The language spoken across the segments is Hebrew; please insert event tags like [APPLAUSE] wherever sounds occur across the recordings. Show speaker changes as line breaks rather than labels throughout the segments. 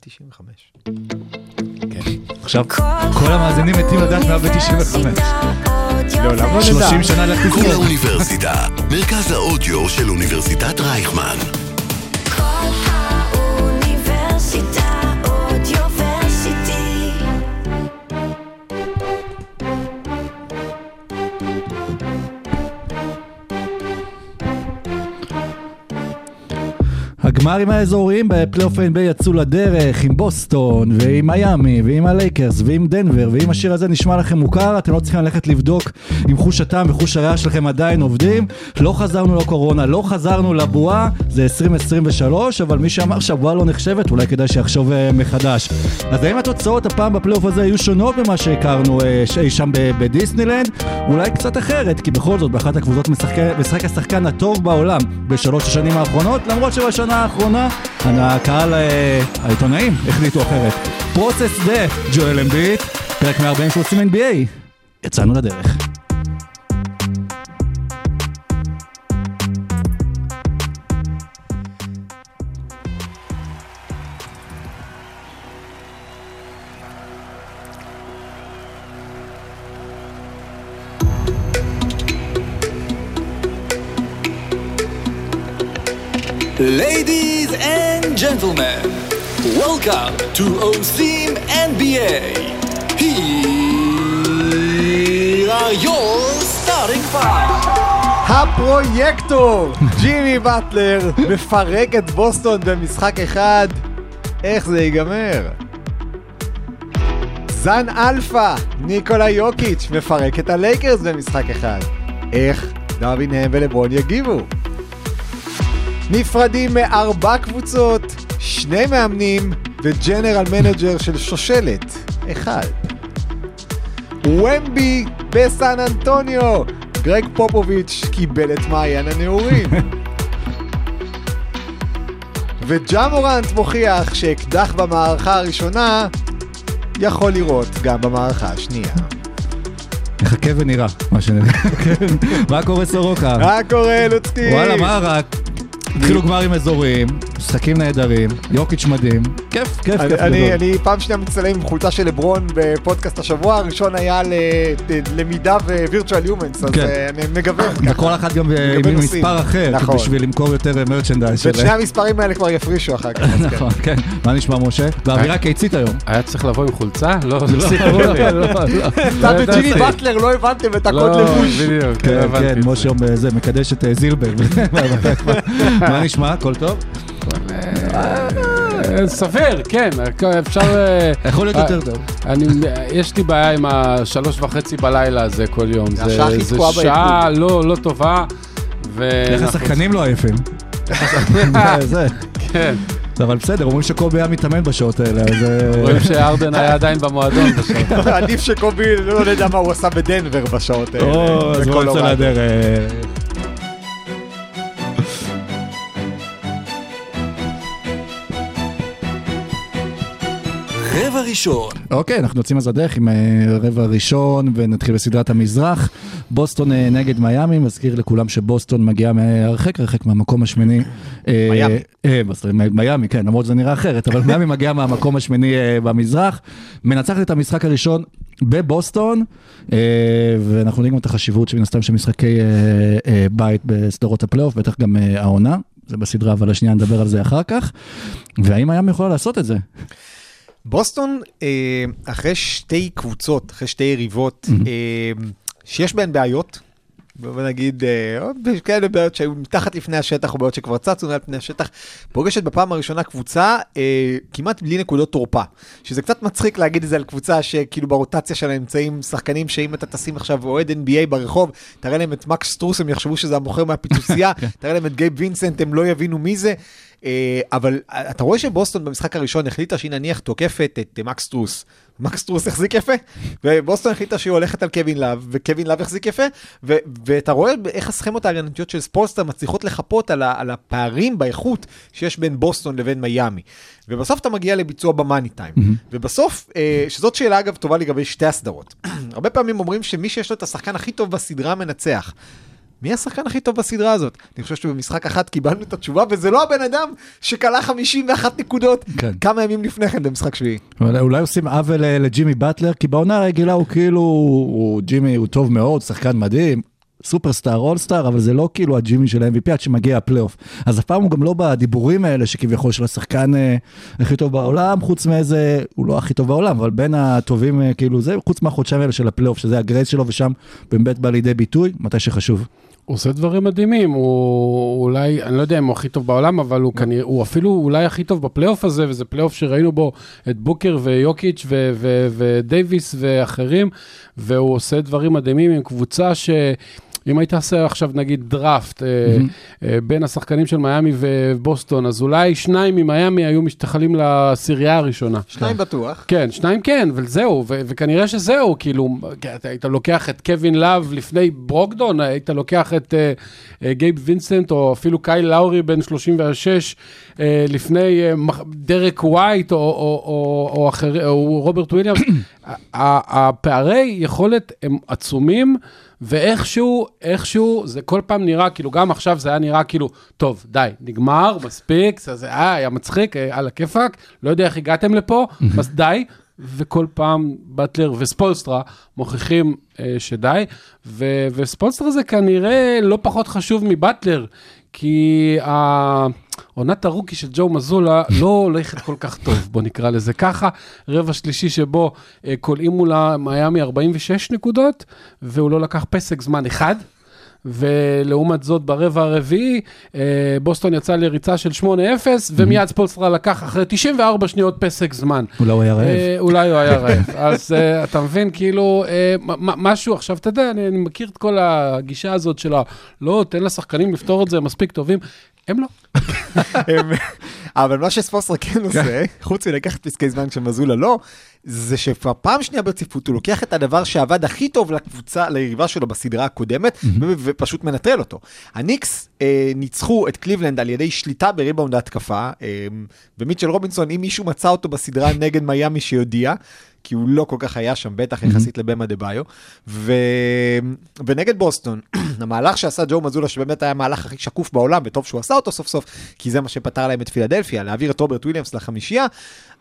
95.
עכשיו, כל המאזינים מתים לדעת מה ב-95.
לעולם לא נדע.
30 שנה לך
כל. האוניברסיטה, מרכז האודיו של אוניברסיטת רייכמן.
הגמרים האזוריים בפלייאוף NBA יצאו לדרך עם בוסטון ועם מיאמי ועם הלייקרס ועם דנבר ואם השיר הזה נשמע לכם מוכר. אתם לא צריכים ללכת לבדוק אם חוש הטעם וחוש הריח שלכם עדיין עובדים. לא חזרנו לקורונה, לא חזרנו לבועה. זה 2023 אבל מי שאמר שהבועה לא נחשבת אולי כדאי שיחשוב אה, מחדש. אז האם התוצאות הפעם בפלייאוף הזה יהיו שונות ממה שהכרנו אה, אי שם בדיסנילנד? אולי קצת אחרת כי בכל זאת באחת הקבוצות משחק, משחק השחקן הטוב בעולם בשלוש השנים האחרונות למרות שבשנה האחרונה הקהל, אה, העיתונאים החליטו אחרת. פרוסס דה ג'ואל אמביט, פרק 140 של עושים NBA, יצאנו לדרך.
Ladies and gentlemen, welcome to עושים NBA. Here are your starting five.
הפרויקטור, ג'ימי באטלר, מפרק את בוסטון במשחק אחד. איך זה ייגמר? ז'אן אלפא, ניקולה יוקיץ', מפרק את הלייקרס במשחק אחד. איך דרווין האם ולברון יגיבו? נפרדים מארבע קבוצות, שני מאמנים ו general manager של שושלת, אחד. וומבי בסן אנטוניו, גרג פופוביץ' קיבל את מעיין הנעורים. [LAUGHS] וג'ה מורנט מוכיח שאקדח במערכה הראשונה יכול לירות גם במערכה השנייה.
נחכה ונראה, מה שנראה. [LAUGHS] כן. מה קורה סורוקה?
מה קורה לוצקי?
וואלה, מה רק? התחילו גמרים אזוריים, משחקים נהדרים, יוקיץ' מדהים, כיף, כיף,
אני,
כיף
אני,
גדול.
אני פעם שנייה מצטלם עם חולצה של לברון בפודקאסט השבוע, הראשון היה למידה ווירטואל יומנס, אז
כן.
אה, אני מגוון.
וכל אחד גם אה, עם. מספר אחר,
נכון.
בשביל למכור יותר מרצ'נדייז.
ואת שני המספרים האלה כבר יפרישו אחר כך. אז כן.
נכון, כן. מה נשמע משה? באווירה קיצית היום.
היה צריך לבוא עם חולצה? לא, לא.
אתה וג'ימי באטלר לא הבנתם את הקוד
לא,
לבוש.
בדיוק, לא
כן, כן, משה מקדש את אה, זילבר. מה נשמע? הכל טוב?
אה, סביר, כן, אפשר... אה,
יכול להיות
אה,
יותר טוב.
אני, יש לי בעיה עם השלוש וחצי בלילה הזה כל יום.
זה
שעה לא, לא טובה.
איך השחקנים לא עייפים? [LAUGHS] זה.
כן,
אבל בסדר, אומרים שקובי היה מתאמן בשעות האלה, אז...
רואים שארדן היה עדיין במועדון בשעות.
עדיף שקובי לא יודע מה הוא עשה בדנבר בשעות האלה.
או, אז הוא יוצא. לדרך.
רבע ראשון,
אוקיי, אנחנו יוצאים אז לדרך עם אה, רבע ראשון ונתחיל בסדרת המזרח. בוסטון אה, נגד מיאמי, מזכיר לכולם שבוסטון מגיעה מהרחק הרחק מהמקום השמיני. אה,
מיאמי.
מיאמי, כן, למרות שזה נראה אחרת, אבל מיאמי מגיעה מהמקום השמיני במזרח. מנצחת את המשחק הראשון בבוסטון, ואנחנו יודעים גם את החשיבות שמן הסתם של משחקי בית בסדרות הפלייאוף, בטח גם העונה. זה בסדרה, אבל השנייה נדבר על זה אחר כך. והאם מיאמי יכולה לעשות את זה?
בוסטון, אה, אחרי שתי קבוצות, אחרי שתי יריבות, אה, שיש בהן בעיות, בוא נגיד, אה, כאלה בעיות שהיו מתחת לפני השטח, או בעיות שכבר צצו מעל פני השטח, פוגשת בפעם הראשונה קבוצה אה, כמעט בלי נקודות תורפה. שזה קצת מצחיק להגיד את זה על קבוצה שכאילו ברוטציה שלה נמצאים שחקנים שאם אתה תשים עכשיו אוהד NBA ברחוב, תראה להם את מקס סטרוס, הם יחשבו שזה המוכר מהפיצוצייה, [LAUGHS] תראה להם את גייב וינסנט, הם לא יבינו מי זה. אה, אבל אה, אתה רואה שבוסטון במשחק הראשון החליטה שהיא נניח תוקפת את אה, מקס סטרוס. מקס סטרוס החזיק יפה, ובוסטון החליטה שהיא הולכת על קווין לאב, וקווין לאב החזיק יפה, ו- ואתה רואה איך הסכמות ההגנתיות של ספולסטרה מצליחות לחפות על, ה- על הפערים באיכות שיש בין בוסטון לבין מיאמי. ובסוף אתה מגיע לביצוע ב money time. ובסוף, אה, שזאת שאלה אגב טובה לגבי שתי הסדרות. [CLEARS THROAT] הרבה פעמים אומרים שמי שיש לו את השחקן הכי טוב בסדרה מנצח. מי השחקן הכי טוב בסדרה הזאת? אני חושב שבמשחק אחד קיבלנו את התשובה, וזה לא הבן אדם שקלע 51 נקודות
כן.
כמה ימים לפני כן במשחק שביעי.
אבל אולי עושים עוול אה, לג'ימי באטלר, כי בעונה הרגילה הוא כאילו, הוא, ג'ימי הוא טוב מאוד, שחקן מדהים. סופרסטאר, all-star, אבל זה לא כאילו הג'ימי של ה-MVP עד שמגיע הפלייאוף. אז אף פעם הוא גם לא בדיבורים האלה שכביכול של השחקן אה, הכי טוב בעולם, חוץ מאיזה, הוא לא הכי טוב בעולם, אבל בין הטובים אה, כאילו זה, חוץ מהחודשיים האלה של הפלייאוף, שזה ה grace שלו, ושם באמת בא לידי ביטוי, מתי שחשוב.
הוא עושה דברים מדהימים, הוא אולי, אני לא יודע אם הוא הכי טוב בעולם, אבל הוא כנראה, הוא אפילו אולי הכי טוב בפלייאוף הזה, וזה פלייאוף שראינו בו את בוקר ויוקיץ' ודייוויס ואחרים, והוא עושה דברים מדהימים עם קבוצה ש... אם היית עושה עכשיו נגיד דראפט אה, בין השחקנים של מיאמי ובוסטון, אז אולי שניים ממיאמי היו משתחלים לעשירייה הראשונה.
שניים בטוח.
כן, שניים כן, אבל זהו, ו- וכנראה שזהו, כאילו, כן, אתה היית לוקח את קווין לאב לפני ברוקדון, היית לוקח את אה, גייב וינסנט, או אפילו קייל לאורי בן 36, אה, לפני מח- דרק ווייט, או, או, או, או, אחר, או רוברט וויליאמס. [COUGHS] ה- ה- הפערי יכולת הם עצומים, ואיכשהו, איכשהו, זה כל פעם נראה, כאילו, גם עכשיו זה היה נראה כאילו, טוב, די, נגמר, מספיק, זה היה, היה מצחיק, אה, על הכיפאק, לא יודע איך הגעתם לפה, [LAUGHS] אז די. וכל פעם באטלר וספולסטרה מוכיחים אה, שדי, ו- וספולסטרה זה כנראה לא פחות חשוב מבאטלר, כי ה- עונת הרוקי של ג'ו מזולה לא הולכת כל כך טוב, בוא נקרא לזה ככה. רבע שלישי שבו אה, כולאים מולה מיאמי 46 נקודות, והוא לא לקח פסק זמן אחד. ולעומת זאת ברבע הרביעי, אה, בוסטון יצא לריצה של 8-0, ומיד ספולסטרה לקח אחרי 94 שניות פסק זמן.
אולי הוא היה רעב.
אה, אולי הוא היה רעב. [LAUGHS] אז אה, אתה מבין, כאילו, משהו, עכשיו, אתה יודע, אני אני מכיר את כל הגישה הזאת של ה... לא, תן לשחקנים לפתור את זה, הם מספיק טובים. הם לא.
אבל מה שספולסטרה כן עושה, חוץ מלקחת פסקי זמן כשמזולה לא, זה שפעם שנייה ברציפות הוא לוקח את הדבר שעבד הכי טוב לקבוצה, ליריבה שלו בסדרה הקודמת, ופשוט מנטרל אותו. הניקס אה, ניצחו את קליבלנד על ידי שליטה בריבאונד ההתקפה, אה, ומיטשל רובינסון, אם מישהו מצא אותו בסדרה [LAUGHS] נגד מיאמי שיודיע, כי הוא לא כל כך היה שם, בטח יחסית לבאם אדבאיו. ו... ונגד בוסטון, [CLEARS THROAT] המהלך שעשה ג'ו מזולה, שבאמת היה המהלך הכי שקוף בעולם, וטוב שהוא עשה אותו סוף סוף, כי זה מה שפתר להם את פילדלפיה, להעביר את רוברט וויליאמס לחמישייה,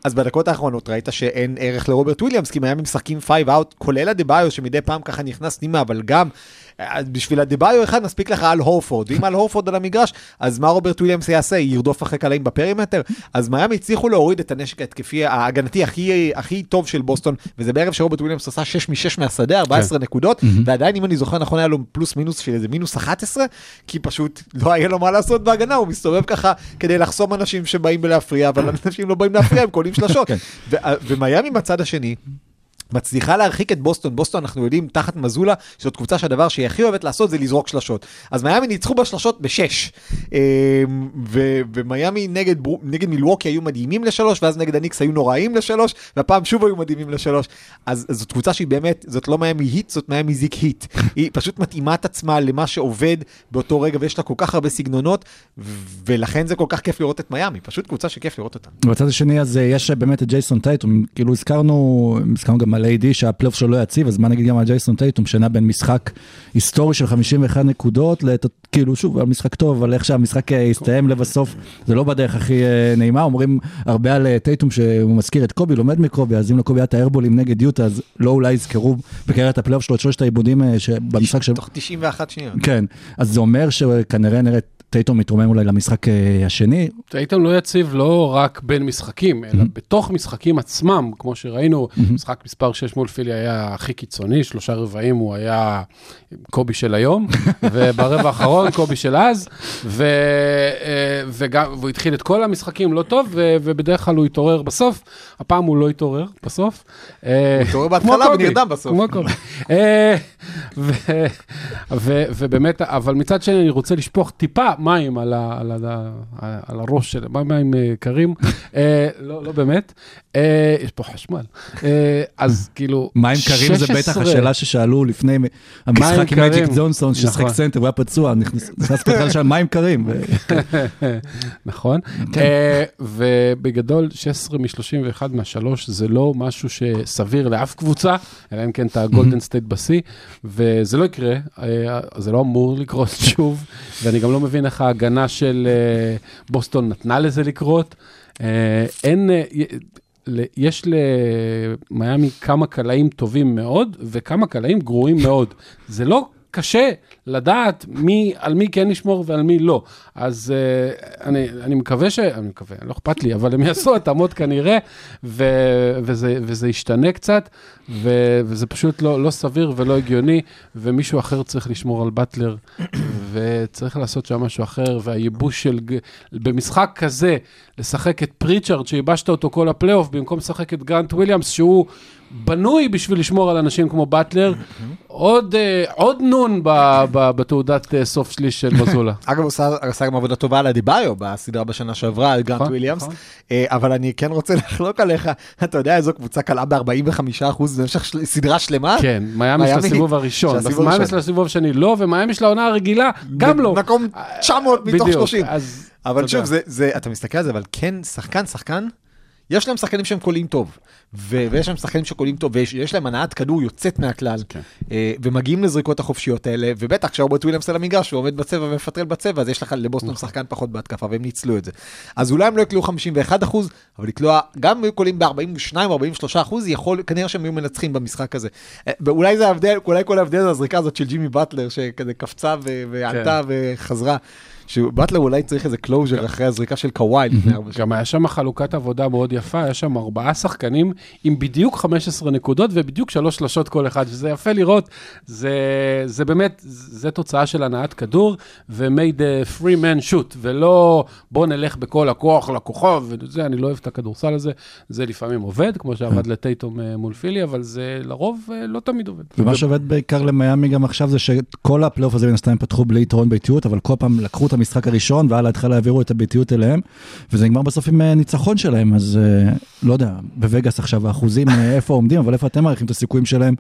אז בדקות האחרונות ראית שאין ערך לרוברט וויליאמס, כי מיאמי משחקים five out, כולל אדבאיו, שמדי פעם ככה נכנס פנימה, אבל גם אה, בשביל אדבאיו אחד מספיק לך על הורפורד, ואם על הורפורד על המגרש, אז מה רוברט וויליאמס יעשה? ירדוף אחרי קלעים ב perimeter? אז מיאמי הצליחו להוריד את הנשק ההתקפי ההגנתי הכי, הכי טוב של בוסטון, וזה בערב שרוברט וויליאמס עשה 6 מ-6 מהשדה, 14 נקודות, ועדיין אם אני זוכר נכון היה לו פלוס מינוס של איזה מינוס 11, כי פשוט לא היה לו מה לעשות בהגנה, הוא מסתובב ככה כדי לחסום אנשים שבאים להפריע, אבל אנשים לא באים להפריע, הם קולים שלשות. ו- ומיאמי מהצד השני, מצליחה להרחיק את בוסטון. בוסטון, אנחנו יודעים, תחת מזולה, שזאת קבוצה שהדבר שהיא הכי אוהבת לעשות זה לזרוק שלשות. אז מיאמי ניצחו בשלשות בשש. אמ, ו- ומיאמי נגד, נגד מילווקי היו מדהימים לשלוש, ואז נגד הניקס היו נוראים לשלוש, והפעם שוב היו מדהימים לשלוש. אז, אז זאת קבוצה שהיא באמת, זאת לא מיאמי היט, זאת מיאמי זיק היט. היא פשוט מתאימה את עצמה למה שעובד באותו רגע, ויש לה כל כך הרבה סגנונות, ולכן זה כל כך כיף לראות את מיאמי. פשוט קבוצה שכיף לראות אותה.
בצד השני אז אה, יש באמת את ג'ייסון טייטום, כאילו הזכרנו, הזכרנו גם על AD שהפלייאוף שלו לא יציב, אז מה נגיד גם על ג'ייסון טייטום, שנע בין משחק היסטורי של 51 נקודות, לת... כאילו שוב, על משחק טוב, אבל איך שהמשחק אה, הסתיים לבסוף, זה לא בדרך הכי אה, נעימה, אומרים הרבה על אה, טייטום שהוא מזכיר את קובי, לומד מקובי, אז אם לקובי היה את האיירבולים נגד יוטה, אז לא אולי יזכרו בקריירת הפלייאוף שלו את שלושת העיבודים שבמשחק של...
תוך 91 שניות.
כן, אז זה אומר שכנראה נראה טייטום מתרומם אולי למשחק אה, השני,
טייטום לא יציב לא רק בין משחקים, אלא בתוך משחקים עצמם, כמו שראינו, משחק מספר 6 מול פילי היה הכי קיצוני, שלושה רבעים הוא היה קובי של היום, [LAUGHS] וברבע האחרון קובי של אז, ו, אה, וגם, והוא התחיל את כל המשחקים לא טוב, ו, ובדרך כלל הוא התעורר בסוף, הפעם הוא לא התעורר בסוף. הוא
התעורר בהתחלה ונרדם בסוף.
כמו קובי. אה, ו- ו- ובאמת, אבל מצד שני אני רוצה לשפוך טיפה מים על, הראש שלהם, מים אה, קרים, אה, לא, לא באמת, יש פה חשמל. אה, אז [LAUGHS] כאילו,
מים קרים זה
16
בטח השאלה ששאלו לפני המשחק עם. מג'יק ג'ונסון,
נכון.
סנטר, הוא היה פצוע, נכנס פתחה לשם מים קרים. [LAUGHS]
נכון,
כן.
אה, ובגדול 16 מ-31 מהשלוש זה לא משהו שסביר לאף קבוצה, אלא אם כן אתה [LAUGHS] גולדן סטייט בשיא, וזה לא יקרה, אה, זה לא אמור לקרות שוב, ואני גם לא מבין איך ההגנה של אה, בוסטון נתנה לזה לקרות. אה, אין, אה, יש למיאמי כמה קלעים טובים מאוד וכמה קלעים גרועים [LAUGHS] מאוד. זה לא קשה לדעת מי, על מי כן לשמור ועל מי לא. אז uh, אני, אני מקווה ש... אני מקווה, לא אכפת לי, אבל הם [LAUGHS] יעשו התאמות כנראה, ו, וזה, וזה ישתנה קצת, ו, וזה פשוט לא, לא סביר ולא הגיוני, ומישהו אחר צריך לשמור על באטלר, וצריך לעשות שם משהו אחר, והייבוש של... במשחק כזה, לשחק את פריצ'ארד, שייבשת אותו כל הפלייאוף, במקום לשחק את גרנט וויליאמס, שהוא בנוי בשביל לשמור על אנשים כמו באטלר, עוד, אה, עוד נון בתעודת אה, סוף שליש של מזולה. [LAUGHS]
אגב, הוא עשה- גם עבודה טובה על הדיבאיו בסדרה בשנה שעברה, על גרנט
נכון,
וויליאמס.
נכון.
אה, אבל אני כן רוצה [LAUGHS] לחלוק עליך, אתה יודע איזו קבוצה קלה ב-45% במשך של- סדרה שלמה?
כן, מיאמי של הסיבוב הראשון, מיאמי. של הסיבוב השני לא, ומיאמי של העונה הרגילה גם לא.
במקום 900 מתוך
בדיוק,
30.
אז
אבל שוב, אתה מסתכל על זה, אבל כן, שחקן, שחקן, יש להם שחקנים שהם קולים טוב, ו- ויש להם שחקנים שקולים טוב, ויש יש להם הנעת כדור יוצאת מהכלל,
כן.
אה, ומגיעים לזריקות החופשיות האלה, ובטח כשרוברט וויליאמס על המגרש, הוא עומד בצבע ומפטרל בצבע, אז יש לך לבוסטון שחקן פחות בהתקפה, והם ניצלו את זה. אז אולי הם לא יקלעו 51 אחוז, אבל לקלוע, גם אם היו קולים ב-42 או 43 אחוז, יכול, כנראה שהם היו מנצחים במשחק הזה. אה, ואולי זה ההבדל, אולי כל ההבדל זה הזריקה הזאת של ג'ימי באטלר, שכזה קפצה ועלתה וחזרה. שבאטלר אולי צריך איזה קלוז'ר אחרי הזריקה של קוואי לפני ארבע שנים.
גם היה שם חלוקת עבודה מאוד יפה, היה שם ארבעה שחקנים עם בדיוק 15 נקודות ובדיוק שלוש שלשות כל אחד, וזה יפה לראות, זה, זה באמת, זה תוצאה של הנעת כדור, ו-made a free man shoot, ולא בוא נלך בכל הכוח לכוכב, וזה, אני לא אוהב את הכדורסל הזה, זה לפעמים עובד, כמו שעבד לטייטום אה, מול פילי, אבל זה לרוב אה, לא תמיד עובד.
ומה שעובד בעיקר למיאמי גם עכשיו זה שכל הפלייאוף הזה מן הסתם פתחו בלי יתרון ביתיות, אבל כל פעם לקחו את המשחק הראשון ועל ההתחלה העבירו את הביתיות אליהם, וזה נגמר בסוף עם אה, ניצחון שלהם, אז אה, לא יודע, בווגאס עכשיו האחוזים אה, [LAUGHS] איפה עומדים, אבל איפה אתם מעריכים את הסיכויים שלהם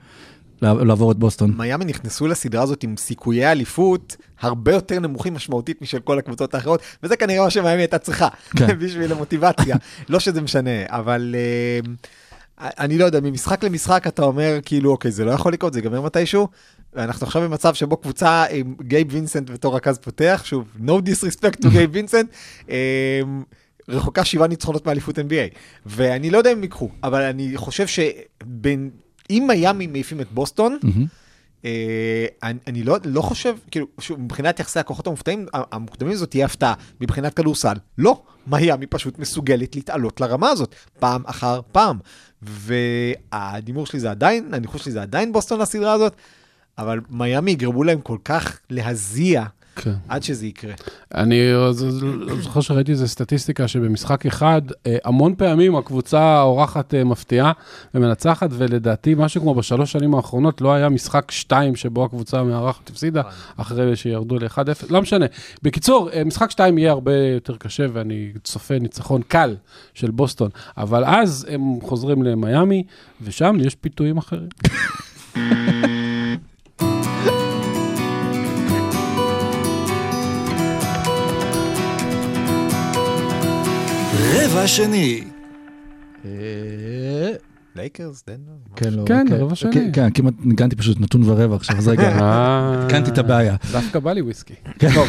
לעב- לעבור את בוסטון?
מיאמי נכנסו לסדרה הזאת עם סיכויי אליפות הרבה יותר נמוכים משמעותית משל כל הקבוצות האחרות, וזה כנראה מה שמיאמי הייתה צריכה,
כן. [LAUGHS]
בשביל המוטיבציה. לא שזה משנה, אבל אה, אני לא יודע, ממשחק למשחק אתה אומר כאילו, אוקיי, זה לא יכול לקרות, זה ייגמר מתישהו. ואנחנו עכשיו במצב שבו קבוצה עם גייב וינסנט בתור רכז פותח, שוב, no disrespect to גייב וינסנט, [LAUGHS] אה, רחוקה שבעה ניצחונות מאליפות NBA. ואני לא יודע אם הם ייקחו, אבל אני חושב שבין, אם מיאמי מעיפים את בוסטון. אה, אני, אני לא, לא חושב, כאילו, שוב, מבחינת יחסי הכוחות המופתעים, המוקדמים הזאת תהיה הפתעה. מבחינת כדורסל, לא. מיאמי פשוט מסוגלת להתעלות לרמה הזאת, פעם אחר פעם. והדימור שלי זה עדיין, הניחוש שלי זה עדיין בוסטון לסדרה הזאת, אבל מיאמי יגרמו להם כל כך להזיע
כן.
עד שזה יקרה.
אני זוכר שראיתי איזה סטטיסטיקה שבמשחק אחד, אה, המון פעמים הקבוצה האורחת אה, מפתיעה ומנצחת, ולדעתי משהו כמו בשלוש שנים האחרונות לא היה משחק שתיים שבו הקבוצה המארחת הפסידה, אחרי שירדו ל-1-0, לא משנה. בקיצור, אה, משחק שתיים יהיה הרבה יותר קשה, ואני צופה ניצחון קל של בוסטון, אבל אז הם חוזרים למיאמי, ושם יש פיתויים אחרים. [LAUGHS]
רבע שני.
לייקרס, דנבר?
כן, לא,
כן,
אוקיי.
רבע שני.
כן, כן, כמעט ניגנתי פשוט נתון ורבע עכשיו, אז רגע,
אה,
תיקנתי את הבעיה.
דווקא בא לי וויסקי.
טוב,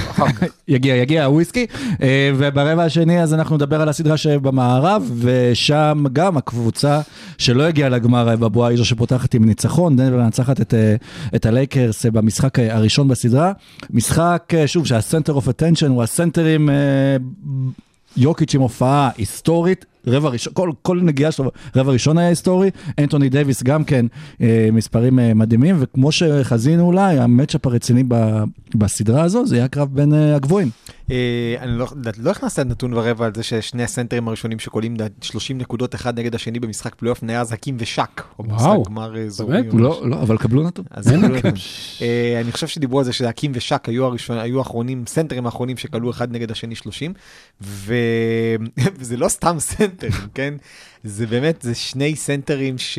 יגיע, יגיע הוויסקי. אה, וברבע השני אז אנחנו נדבר על הסדרה שבמערב, ושם גם הקבוצה שלא הגיעה לגמר אה, בבועה היא זו שפותחת עם ניצחון, דנבר מנצחת את, אה, את הלייקרס אה, במשחק אה, הראשון בסדרה. משחק, אה, שוב, שה-center of attention הוא הסנטרים... יוקיץ' עם הופעה היסטורית, רבע ראשון, כל, כל נגיעה שלו, רבע ראשון היה היסטורי, אנטוני דייוויס גם כן, אה, מספרים אה, מדהימים, וכמו שחזינו אולי, המצ'אפ הרציני ב, בסדרה הזו, זה יהיה הקרב בין אה, הגבוהים.
אה, אני לא, לא הכנסת נתון ורבע על זה ששני הסנטרים הראשונים שקולים 30 נקודות אחד נגד השני במשחק פלייאוף נהיה האקים ושאק. או
וואו,
אה.
באמת?
לא, לא, אבל קבלו נתון.
אז לא נכון. אה, אני חושב שדיברו על זה שהאקים ושאק היו הראשון, היו האחרונים, סנטרים האחרונים שקלעו אחד נגד השני 30, ו... [LAUGHS] וזה לא סתם סנטרים, כן? זה באמת, זה שני סנטרים ש...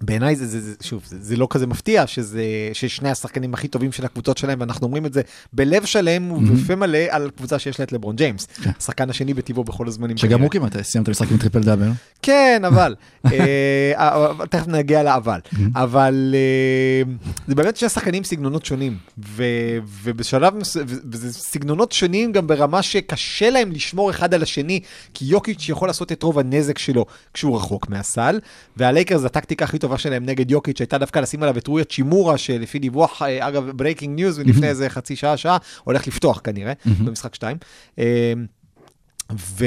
בעיניי זה, זה, זה, שוב, זה, זה לא כזה מפתיע שזה, ששני השחקנים הכי טובים של הקבוצות שלהם, ואנחנו אומרים את זה בלב שלם ובפה מלא על קבוצה שיש לה את לברון ג'יימס.
כן.
השחקן השני בטיבו בכל הזמנים.
שגם. הוא כמעט סיים את המשחק עם טריפל דאבל.
כן, אבל, [LAUGHS] אה, אבל- תכף נגיע לאבל, אבל אה, זה באמת שני שחקנים סגנונות שונים, ו- ובשלב, וזה סגנונות שונים גם ברמה שקשה להם לשמור אחד על השני, כי יוקיץ' יכול לעשות את רוב הנזק שלו כשהוא רחוק מהסל, והלייקרס, הטקטיקה הכי טובה שלהם נגד יוקיץ' הייתה דווקא לשים עליו את רוי האצ'ימורה, שלפי דיווח, אה, אגב, breaking news, ולפני איזה חצי שעה, שעה, הולך לפתוח כנראה, במשחק 2. ו...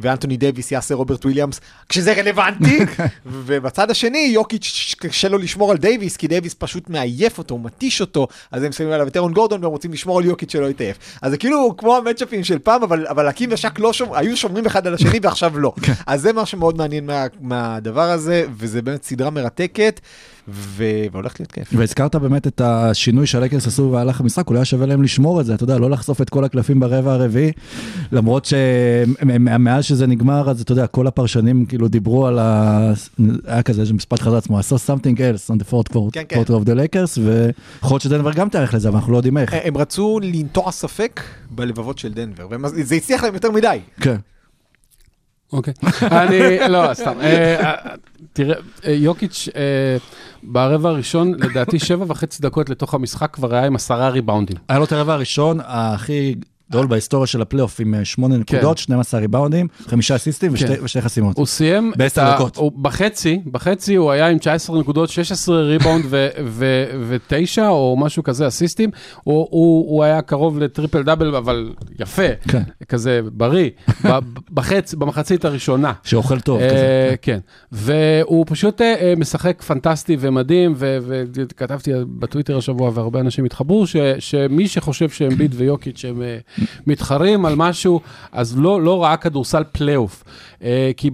ואנטוני דייוויס יעשה רוברט וויליאמס כשזה רלוונטי, [LAUGHS] ובצד השני יוקיץ' קשה לו לשמור על דייוויס, כי דייוויס פשוט מעייף אותו, הוא מתיש אותו, אז הם שמים עליו את אירון גורדון והם רוצים לשמור על יוקיץ' שלא יתעייף. אז זה כאילו כמו המצ'אפים של פעם, אבל, אבל האקים ושאק לא שומר, היו שומרים אחד על השני ועכשיו לא. אז זה מה שמאוד מעניין מה, מהדבר הזה, וזה באמת סדרה מרתקת, ו... והולכת להיות כיף.
והזכרת באמת את השינוי שהלייקרס עשו במהלך המשחק, אולי היה שווה להם לשמור את זה, אתה יודע, לא לחשוף את כל הקלפים ברבע הרביעי, למרות שמאז שזה נגמר, אז אתה יודע, כל הפרשנים כאילו דיברו על ה... היה כזה איזה משפט חזר עצמו, I saw something else on the fourth quarter
כן, כן.
of the Lakers, ויכול להיות שדנבר גם תארך לזה, אבל אנחנו לא יודעים איך.
הם רצו לנטוע ספק בלבבות של דנבר, וזה הצליח להם יותר מדי.
כן.
אוקיי. אני, לא, סתם. אה, אה, תראה, אה, יוקיץ' ברבע הראשון, לדעתי שבע וחצי דקות לתוך המשחק כבר היה עם עשרה ריבאונדים.
היה לו את הרבע הראשון הכי גדול בהיסטוריה של הפלייאוף, עם אה, שמונה נקודות, 12 ריבאונדים, חמישה אסיסטים ושתי-
כן.
ושתי חסימות.
הוא סיים, בחצי, בחצי הוא היה עם 19 נקודות, 16 ריבאונד ו-9 או משהו כזה אסיסטים. הוא- היה קרוב לטריפל דאבל, אבל יפה,
כן.
כזה בריא, ב- [LAUGHS] בחצ- במחצית הראשונה.
שאוכל טוב.
אה,
כזה.
כן, והוא פשוט אה, אה, משחק פנטסטי ומדהים, וכתבתי בטוויטר השבוע, והרבה אנשים התחברו, שמי שחושב שאמביד ויוקיץ' הם אה, מתחרים על משהו, אז לא לא ראה כדורסל פלייאוף. אה, כי.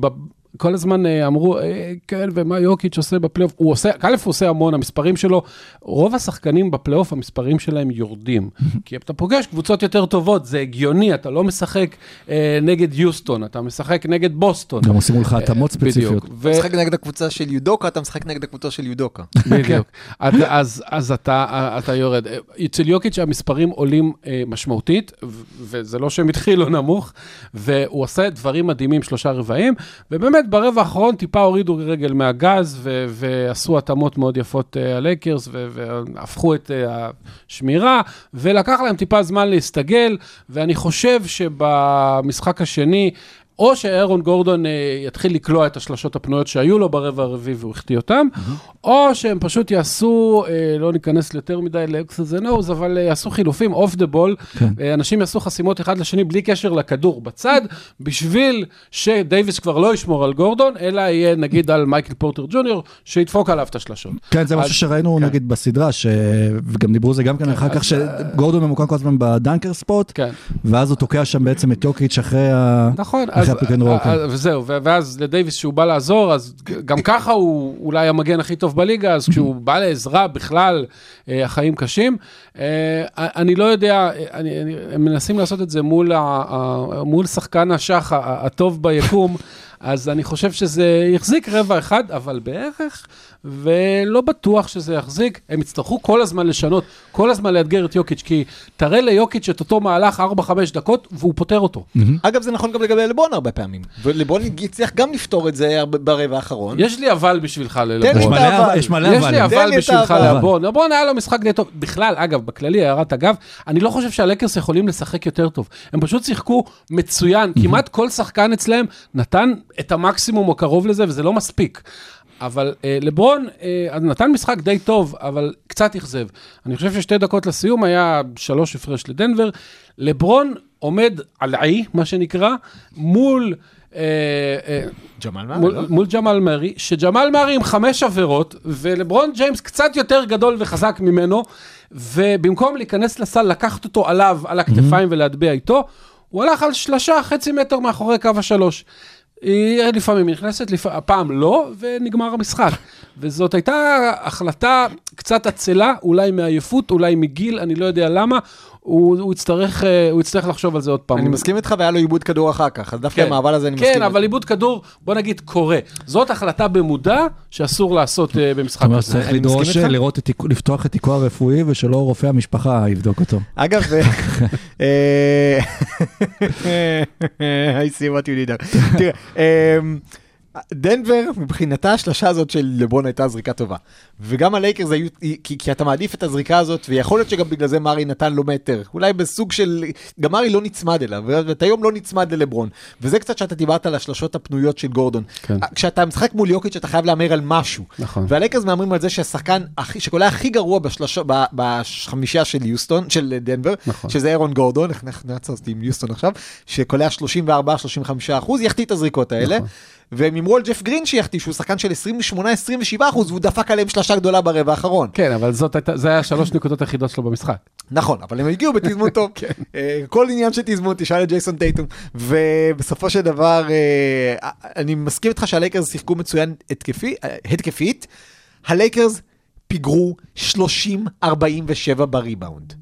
כל הזמן אה, אמרו, אה, כן, ומה יוקיץ' עושה בפלייאוף? הוא עושה, א', הוא עושה המון, המספרים שלו, רוב השחקנים בפלייאוף, המספרים שלהם יורדים. כי אתה פוגש קבוצות יותר טובות, זה הגיוני, אתה לא משחק אה, נגד יוסטון, אתה משחק נגד בוסטון.
גם עושים מולך התאמות. ספציפיות.
ו-
אתה משחק נגד הקבוצה של יודוקה, אתה משחק נגד הקבוצה של יודוקה. [LAUGHS]
בדיוק. אז, אז, אז אתה, אתה יורד. אצל יוקיץ' המספרים עולים אה, משמעותית, וזה לא שהם התחילו נמוך, והוא עושה דברים מדהימים, שלושה רבעים, ובאמת ברבע האחרון טיפה הורידו רגל מהגז, ו- ועשו התאמות מאוד יפות אה, הלייקרס, ו- והפכו את אה, השמירה, ולקח להם טיפה זמן להסתגל, ואני חושב שבמשחק השני, או שאירון גורדון אה, יתחיל לקלוע את השלשות הפנויות שהיו לו ברבע הרביעי והוא החטיא אותם, או שהם פשוט יעשו, אה, לא ניכנס ליותר מדי לאקסס ונוז, אבל אה, יעשו חילופים off the ball, אנשים יעשו חסימות אחד לשני בלי קשר לכדור בצד, בשביל שדייוויס כבר לא ישמור על גורדון, אלא יהיה נגיד על מייקל פורטר ג'וניור, שידפוק עליו את השלשות.
כן, זה
אז-
משהו שראינו
כן.
נגיד בסדרה, ש... וגם דיברו זה גם כן אחר כך, שגורדון ממוקם כל הזמן ב-dunker spot,
כן.
ואז הוא תוקע שם בעצם את יוקיץ' אחרי ה...
נכון, אז,
הפיק אנד רול, כן.
אה, וזהו, ואז לדייוויס שהוא בא לעזור, אז גם ככה הוא אולי המגן הכי טוב בליגה, אז כשהוא [CLEARS THROAT] בא לעזרה בכלל, אה, החיים קשים. אה, אני לא יודע, אה, הם מנסים לעשות את זה מול, שחקן השח הטוב ביקום, אז אני חושב שזה יחזיק רבע אחד, אבל בערך, ולא בטוח שזה יחזיק. הם יצטרכו כל הזמן לשנות, כל הזמן לאתגר את יוקיץ', כי תראה ליוקיץ' את אותו מהלך 4-5 דקות, והוא פותר אותו.
אגב, זה נכון גם לגבי לברון הרבה פעמים. ולברון הצליח גם לפתור את זה ברבע האחרון.
יש לי אבל בשבילך
תן לי
ללברון.
יש
את
מלא-
האבל.
יש מלא
יש לי.
תן
אבל בשבילך
האבל.
לברון. לברון היה לו משחק די טוב. בכלל, אגב, בכללי, הערת אגב, אני לא חושב שהלקרס יכולים לשחק יותר טוב. הם פשוט שיחקו מצוין. כמעט כל שחקן אצלם נתן את המקסימום או קרוב לזה, וזה לא מספיק. אבל אה, לברון אה, נתן משחק די טוב, אבל קצת אכזב. אני חושב ששתי דקות לסיום היה שלוש הפרש לדנבר. לברון עומד על האי, מה שנקרא, מול אה, אה,
ג'מאל מארי,
מול,
לא?
מול ג'מאל מארי, שג'מאל מארי עם חמש עבירות, ולברון ג'יימס קצת יותר גדול וחזק ממנו, ובמקום להיכנס לסל, לקחת אותו עליו, על הכתפיים ולהטביע איתו, הוא הלך על שלושה חצי מטר מאחורי קו השלוש. היא לפעמים נכנסת, לפ... הפעם לא, ונגמר המשחק. וזאת הייתה החלטה קצת עצלה, אולי מעייפות, אולי מגיל, אני לא יודע למה. הוא, הוא, יצטרך, אה, הוא יצטרך לחשוב על זה עוד פעם.
אני מסכים איתך והיה לו עיבוד כדור אחר כך, אז דווקא
כן.
עם המעבר הזה אני מסכים.
כן, אבל
איתך.
עיבוד כדור, בוא נגיד, קורה. זאת החלטה במודע שאסור לעשות אה, במשחק
זאת אומרת
כזה.
שצריך
אני מסכים
לדרוש
איתך.
לראות את תיקו- לפתוח את תיקו הרפואי ושלא רופא המשפחה יבדוק אותו.
אגב, אה, [LAUGHS] I see what you did there. [LAUGHS] תראה, דנבר, מבחינתה השלשה הזאת של לברון הייתה זריקה טובה. וגם הלייקרס היו, כי, כי אתה מעדיף את הזריקה הזאת, ויכול להיות שגם בגלל זה מארי נתן לו מטר. אולי בסוג של, גם מארי לא נצמד אליו, ואתה היום לא נצמד ללברון. וזה קצת שאתה דיברת על השלשות הפנויות של גורדון.
כן.
כשאתה משחק מול יוקיץ' אתה חייב להמר על משהו.
נכון.
והלייקרס מהמרים על זה שהשחקן שקולע הכי גרוע בשלוש, ב- בחמישייה של יוסטון, של דנבר,
נכון.
שזה אירון גורדון, איך אותי עם יוסטון עכשיו, שקולע 34-35 אחוז, יחטיא את הזריקות האלה.
נכון.
והם אמרו על ג'ף גרין שיחטיא, שהוא שחקן של 28-27 אחוז, והוא דפק עליהם שלושה גדולה ברבע האחרון.
כן, אבל זאת הייתה, זה היה שלוש נקודות היחידות שלו במשחק.
נכון, אבל הם הגיעו בתזמון טוב. [LAUGHS] אה, כל עניין של תזמון, תשאל את ג'ייסון טייטום. ובסופו של דבר, אה, אני מסכים איתך שהלייקרס שיחקו מצוין התקפי, אה, התקפית. הלייקרס פיגרו 30-47 בריבאונד.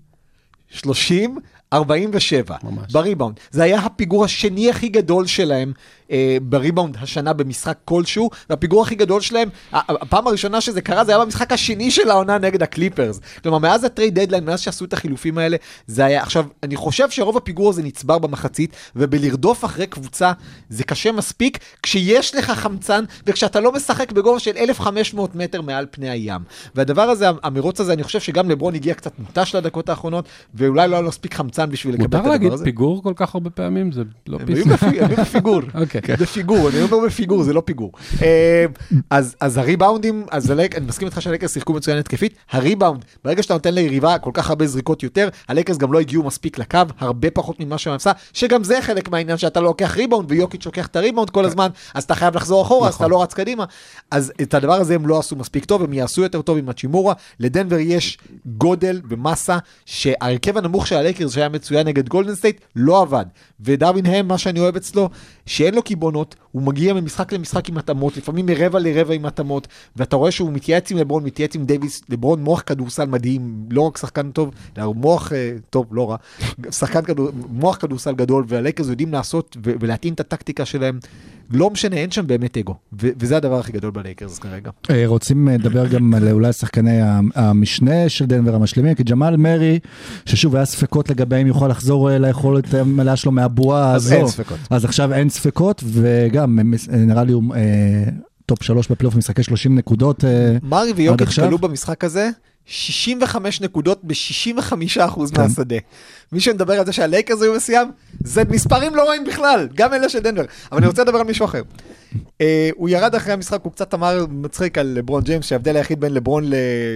30-47
ממש.
בריבאונד. זה היה הפיגור השני הכי גדול שלהם אה, בריבאונד השנה במשחק כלשהו, והפיגור הכי גדול שלהם, הפעם הראשונה שזה קרה זה היה במשחק השני של העונה נגד הקליפרס. כלומר, מאז הטרייד דדליין, מאז שעשו את החילופים האלה, זה היה... עכשיו, אני חושב שרוב הפיגור הזה נצבר במחצית, ובלרדוף אחרי קבוצה זה קשה מספיק, כשיש לך חמצן, וכשאתה לא משחק בגובה של 1,500 מטר מעל פני הים. והדבר הזה, המרוץ הזה, אני חושב שגם לברון הגיע קצת מותש לדקות האחרונות, ואולי לא היה לו מספיק חמצן בשביל לקבל את
מותר
הדבר
להגיד
הזה.
פיגור כל כך הרבה פעמים? זה לא פיס.
הם היו [LAUGHS] בפיגור.
אוקיי.
בפיגור, אני אומר בפיגור, זה לא פיגור. אה, אז הריבאונדים, אז אני מסכים איתך שהלייקרס שיחקו מצוין התקפית, הריבאונד, ברגע שאתה נותן ליריבה כל כך הרבה זריקות יותר, הלייקרס גם לא הגיעו מספיק לקו, הרבה פחות ממה שהם עשה, שגם זה חלק מהעניין שאתה לא לוקח ריבאונד ויוקיץ' לוקח את הריבאונד כל הזמן, אז אתה חייב לחזור אחורה, אז אתה לא רץ קדימה. אז את הדבר הזה הם לא עשו מספיק טוב, הם יעשו יותר טוב עם הצ'ימורה. לדנבר יש גודל ומסה שההרכב הנמוך של הלייקרס שהיה מצוין נגד גולדן סטייט לא עבד. ודרווין הם, מה שאני אוהב אצלו, שאין לו קיבעונות, הוא מגיע ממשחק למשחק עם התאמות, לפעמים מרבע לרבע עם התאמות, ואתה רואה שהוא מתייעץ עם לברון, מתייעץ עם דייוויס, לברון מוח כדורסל מדהים, לא רק שחקן טוב, אלא מוח אה, טוב, לא רע, שחקן כדור, מוח כדורסל גדול, והלייקרס יודעים לעשות ו- ולהתאים את הטקטיקה שלהם. לא משנה, אין שם באמת אגו, ו- וזה הדבר הכי גדול בלייקרס כרגע.
אה, רוצים אה, לדבר גם על אולי שחקני המשנה של דנבר המשלימים, כי ג'מאל מארי, ששוב היה ספקות לגבי אם יוכל לחזור ליכולת המלאה שלו מהבועה
אז
הזו.
אין ספקות.
אז עכשיו אין ספקות, וגם מס- אה, נראה לי הוא אה, טופ שלוש בפלייאוף משחקי 30 נקודות. אה,
מרי ויוקיץ'
עכשיו?
כלו במשחק הזה 65 נקודות ב-65% מהשדה. מי שמדבר על זה שהלייקרס היו בשיאם, זה מספרים לא רואים בכלל, גם אלה של דנבר. אבל אני רוצה לדבר על מישהו אחר. אה, הוא ירד אחרי המשחק, הוא קצת אמר מצחיק על לברון ג'יימס, שההבדל היחיד בין לברון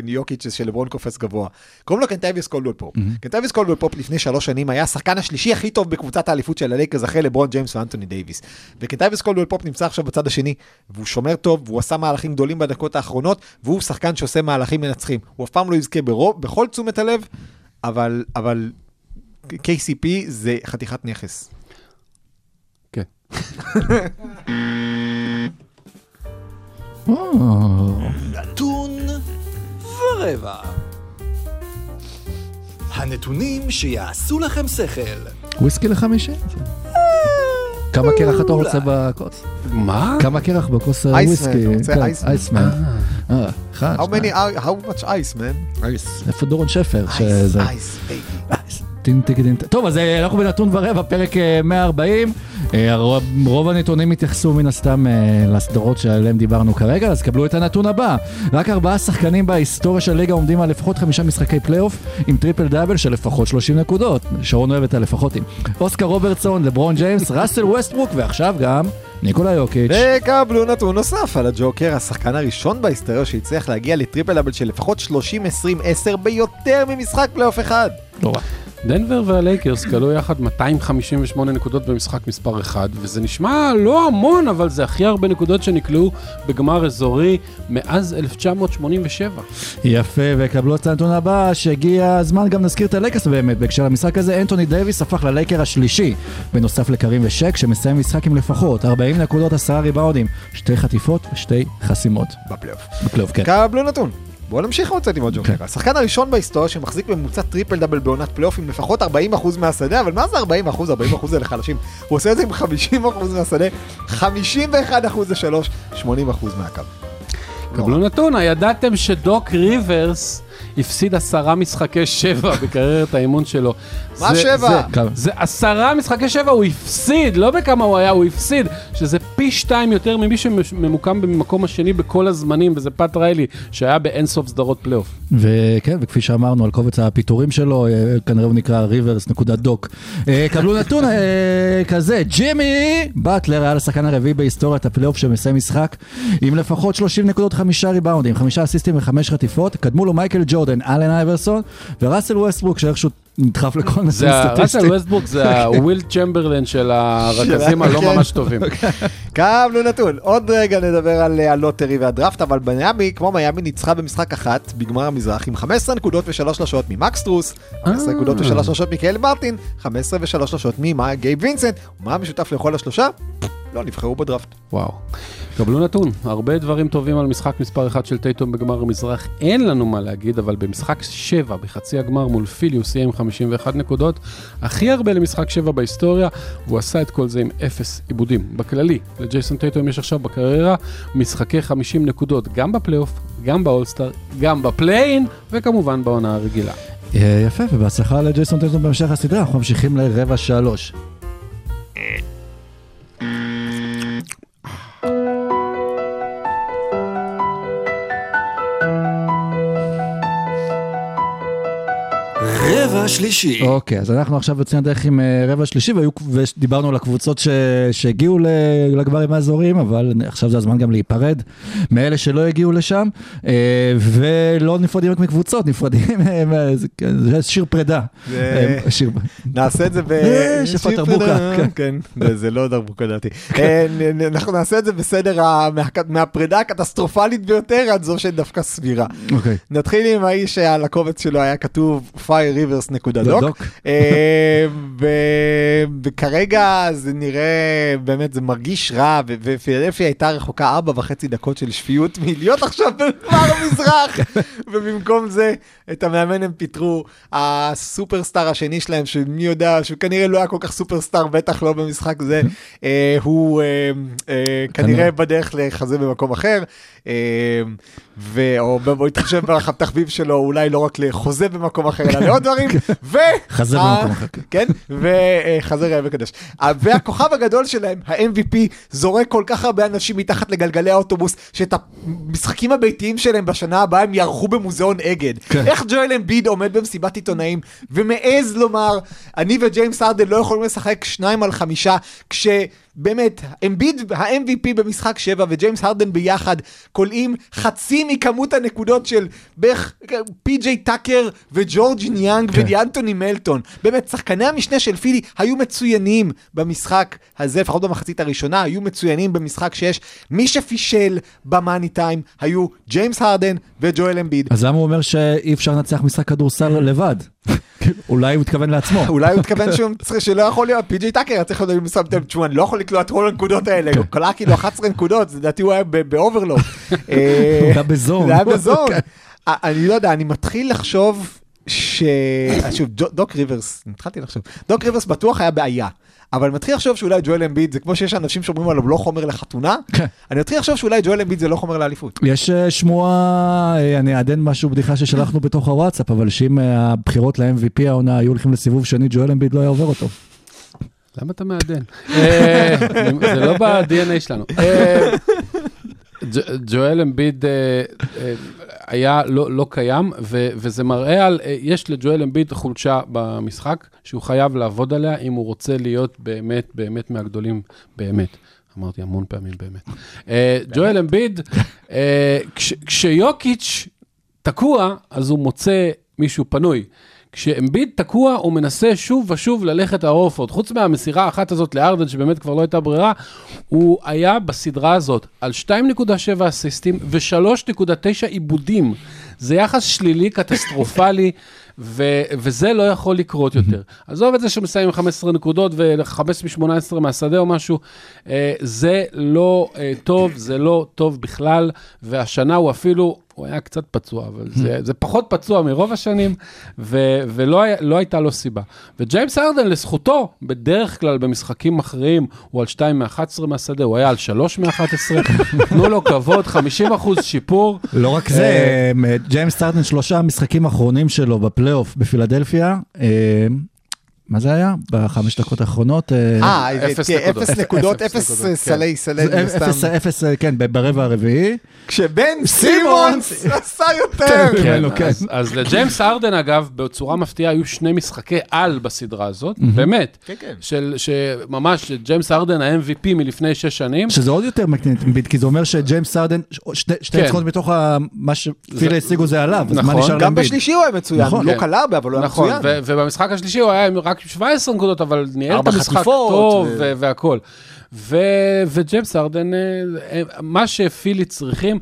ליוקיץ' זה שלברון קופץ גבוה. קוראים לו קנטייביוס קולדוול פופ. קנטייביוס קולדוול פופ לפני שלוש שנים היה השחקן השלישי הכי טוב בקבוצת האליפות של הלייקרס אחרי לברון ג'יימס ואנטוני דייוויס. וקנטייביוס קולדוול פופ נמצא עכשיו בצד השני, והוא שומר טוב, והוא עשה מהלכים גדולים בדקות האחרונות, והוא שחקן שעושה מהלכים מנצחים. הוא אף פעם לא יזכה ברוב, בכל תשומת הלב, אבל, אבל KCP זה חתיכת נכס.
כן.
אה,
נתון ורבע. הנתונים שיעשו לכם שכל.
וויסקי לחמישי? כמה קרח אתה רוצה בכוס?
מה?
כמה קרח בכוס
אייסמן,
וויסקי? כן,
אייסמן?
אייסמן. אה, אחד,
How much ice, man?
איפה דורון שפר?
ice,
שזה- טוב, אז אה, אנחנו בנתון ורבע, פרק אה, 140. אה, הרוב- רוב הנתונים התייחסו מן הסתם אה, לסדרות שעליהן דיברנו כרגע, אז קבלו את הנתון הבא. רק ארבעה שחקנים בהיסטוריה של הליגה עומדים על לפחות חמישה משחקי פלייאוף עם טריפל דאבל של לפחות 30 נקודות. שרון אוהב את הלפחות עם. אוסקר רוברטסון, לברון ג'יימס, ראסל ווסטברוק ועכשיו גם ניקולה יוקיץ'.
וקבלו נתון נוסף על הג'וקר, השחקן הראשון בהיסטוריה שהצליח להגיע לטריפל דאבל של לפחות 30-20-10 ביותר ממשחק פלייאוף אחד.
לא רע.
דנבר והלייקרס כלו יחד 258 נקודות במשחק מספר 1, וזה נשמע לא המון, אבל זה הכי הרבה נקודות שנקלעו בגמר אזורי מאז 1987.
יפה, וקבלו את הנתון הבא, שהגיע הזמן גם נזכיר את הלייקרס באמת. בהקשר למשחק הזה, אנטוני דייוויס הפך ללייקר השלישי, בנוסף לקרים ושק, שמסיים משחק עם לפחות 40 נקודות, 10 ריבאונדים, שתי חטיפות ושתי חסימות.
בפלייאוף.
בקלוב, כן.
קבלו נתון. בואו נמשיך לצאת עם עוד ג'וקר. השחקן הראשון בהיסטוריה שמחזיק בממוצע טריפל דאבל בעונת פלייאוף עם לפחות 40% מהשדה, אבל מה זה 40%? 40% זה לחלשים. [LAUGHS] הוא עושה את זה עם 50% מהשדה, 51% ל-3, 80% מהקו.
קבלו נתון, הידעתם שדוק ריברס הפסיד עשרה משחקי שבע [LAUGHS] בקריירת האימון שלו.
מה
זה-
שבע?
זה-
כמה?
זה עשרה משחקי שבע, הוא הפסיד, לא בכמה הוא היה, הוא הפסיד, שזה פי שתיים יותר ממי שממוקם במקום השני בכל הזמנים, וזה פאט ריילי, שהיה באינסוף סדרות פלייאוף.
וכן, וכפי שאמרנו על קובץ הפיטורים שלו, אה, כנראה הוא נקרא ריברס.doc. אה, קבלו נתון אה, כזה, ג'ימי באטלר היה לשחקן הרביעי בהיסטוריית הפלייאוף שמסיים משחק עם לפחות 30 נקודות, חמישה ריבאונדים, חמישה אסיסטים וחמש חטיפות. קדמו לו מייקל ג'ורדן, אלן אייברסון וראסל ווסטברוק שאיכשהו נדחף לכל
זה ה- ראסל
סטטיסטי.
ווסטבורג זה הוויל צ'מברלין של הרכזים הלא
כן.
ממש טובים. [LAUGHS]
קבלו נתון. עוד רגע נדבר על אה, הלוטרי והדראפט, אבל מיאמי, כמו מיאמי, ניצחה במשחק אחת בגמר המזרח עם 15 נקודות ושלוש שלשות ממקס טרוס, 15
אה.
נקודות ושלוש שלשות מקהל מרטין, 15 ושלוש שלשות מגייב וינסנט. ומה המשותף לכל השלושה? לא נבחרו בדראפט.
וואו. קבלו נתון, הרבה דברים טובים על משחק מספר 1 של טייטום בגמר המזרח, אין לנו מה להגיד, אבל במשחק 7 בחצי הגמר מול פיליוס סיים עם 51 נקודות, הכי הרבה למשחק 7 בהיסטוריה, והוא עשה את כל זה עם 0 עיבודים. בכללי, לג'ייסון טייטום יש עכשיו בקריירה משחקי 50 נקודות, גם בפלייאוף, גם באולסטאר, גם בפליין, וכמובן בעונה הרגילה.
אה, יפה, ובהצלחה לג'ייסון טייטום בהמשך הסדרה, אנחנו ממשיכים לרבע שלוש.
רבע שלישי.
אוקיי, אז אנחנו עכשיו יוצאים לדרך עם אה, רבע שלישי, והיו- ודיברנו על הקבוצות ש- שהגיעו לגברים האזוריים, אבל עכשיו זה הזמן גם להיפרד מאלה שלא הגיעו לשם, אה, ולא נפרדים רק מקבוצות, נפרדים, אה, זה- שיר פרידה. שיר-
נעשה את זה ב...
שפת
שיר
דרבוקה,
פרידה.
כן.
כן, זה- לא דרבוקה לדעתי. נ- אנחנו נעשה את זה בסדר מהפרידה הקטסטרופלית ביותר עד זו שדווקא סבירה.
אוקיי.
נתחיל עם האיש שעל הקובץ שלו היה כתוב fireRivers.doc.
דוק.
אה, ו- וכרגע זה נראה, באמת זה מרגיש רע, ו- ופילדלפיה הייתה רחוקה ארבע וחצי דקות של שפיות מלהיות עכשיו בגמר המזרח, [LAUGHS] ובמקום זה את המאמן הם פיטרו, הסופרסטאר השני שלהם, שמי יודע, שהוא כנראה לא היה כל כך סופרסטאר, בטח לא במשחק זה, [LAUGHS] אה, הוא אה, אה, כנראה. בדרך לחזה במקום אחר, אה, או בוא נתחשב בתחביב שלו, אולי לא רק לחוזה במקום אחר, אלא לעוד דברים, ו...
חזה
ה-
במקום אחר, כן.
וחזה רעב וקדש. והכוכב הגדול שלהם, ה-MVP, זורק כל כך הרבה אנשים מתחת לגלגלי האוטובוס, שאת המשחקים הביתיים שלהם בשנה הבאה הם יערכו במוזיאון אגד.
כן.
איך ג'ואל אמביד עומד במסיבת עיתונאים ומעז לומר, אני וג'יימס ארדן לא יכולים לשחק שניים על חמישה, כשבאמת, אמביד ה-MVP במשחק שבע וג'יימס הרדן ביחד קולעים חצי מכמות הנקודות של בערך פי.ג'יי טאקר וג'ורג'י ניאנג
כן.
ודי'אנתוני מלטון. באמת, שחקני המשנה של פילי היו מצוינים במשחק הזה, לפחות במחצית הראשונה, היו מצוינים במשחק 6. מי שפישל במאני טיים היו ג'יימס הרדן וג'ואל אמביד.
אז למה הוא אומר שאי אפשר לנצח משחק כדורסל לבד? אולי הוא התכוון לעצמו. [LAUGHS]
אולי הוא התכוון שלא יכול להיות, פי.ג'יי טאקר היה צריך להיות עם תשמעו, אני לא יכול לקלוע את כל הנקודות האלה, הוא קלע כאילו 11 נקודות, לדעתי הוא היה ב- באוברלוד. אה, [LAUGHS]
הוא היה בזון. [LAUGHS]
זה היה בזון. אה, אני לא יודע, אני מתחיל לחשוב ש... אה, שוב, דוק ריברס, התחלתי לחשוב, דוק ריברס בטוח היה בעיה. אבל אני מתחיל לחשוב שאולי ג'ואל אמביד זה כמו שיש אנשים שאומרים עליו לא חומר לחתונה,
כן.
אני מתחיל לחשוב שאולי ג'ואל אמביד זה לא חומר לאליפות.
יש אה, שמועה, אה, אני אעדן משהו, בדיחה ששלחנו [LAUGHS] בתוך הוואטסאפ, אבל שאם אה, הבחירות ל-MVP העונה היו הולכים לסיבוב שני, ג'ואל אמביד לא היה עובר אותו.
למה אתה מעדן? [LAUGHS] זה לא ב-DNA שלנו. ג'ואל אמביד היה לא לא קיים, ו- וזה מראה על, אה, יש לג'ואל אמביד חולשה במשחק, שהוא חייב לעבוד עליה אם הוא רוצה להיות באמת, באמת מהגדולים, באמת. אמרתי המון פעמים באמת. אה, ג'ואל אמביד, אה, כש- כשיוקיץ' תקוע, אז הוא מוצא מישהו פנוי. כשאמביד תקוע, הוא מנסה שוב ושוב ללכת הרופורד. חוץ מהמסירה האחת הזאת לארדן, שבאמת כבר לא הייתה ברירה, הוא היה בסדרה הזאת על 2.7 אסיסטים ו-3.9 עיבודים. זה יחס שלילי קטסטרופלי, ו- וזה לא יכול לקרות יותר. עזוב את זה שמסיים עם 15 נקודות ו-5 מ-18 מהשדה או משהו, אה, זה לא אה, טוב, זה לא טוב בכלל, והשנה הוא אפילו, הוא היה קצת פצוע, אבל זה, זה פחות פצוע מרוב השנים, ו- ולא לא הייתה לו סיבה. וג'יימס ארדן, לזכותו, בדרך כלל במשחקים מכריעים, הוא על 2 מ-11 מהשדה, הוא היה על 3 מ-11, [LAUGHS] תנו לו כבוד, 50 אחוז שיפור.
לא רק זה, אה, ג'יימס הארדן, שלושה משחקים האחרונים שלו בפלייאוף בפילדלפיה, אה, מה זה היה? בחמש דקות האחרונות? אה,
אה,
אפס נקודות.
אפס נקודות,
אפס
אפס
נקודות, כן.
סלי, סלי, הסתם.
אפס, אפס, אה, כן, ברבע הרביעי.
כשבן סימונס עשה יותר.
כן, כן.
אז, לג'יימס ארדן, אגב, בצורה מפתיעה, היו שני משחקי על בסדרה הזאת, באמת.
כן, כן.
של, שממש, ג'יימס ארדן ה-MVP מלפני שש שנים.
שזה עוד יותר אמביד, כי זה אומר שג'יימס הארדן, ש- שתי שתי. ניצחונות מתוך מה שפילה השיגו זה עליו,
נכון.
גם? בשלישי הוא היה מצוין,
נכון.
לא
כן.
קל הרבה, אבל הוא היה
נכון,
מצוין.
ובמשחק השלישי הוא היה עם רק 17 נקודות, אבל ניהל את המשחק
חטיפות,
טוב
ו-
ו- והכל. ו- וג'יימס ארדן, אה, אה, מה שפילי צריכים,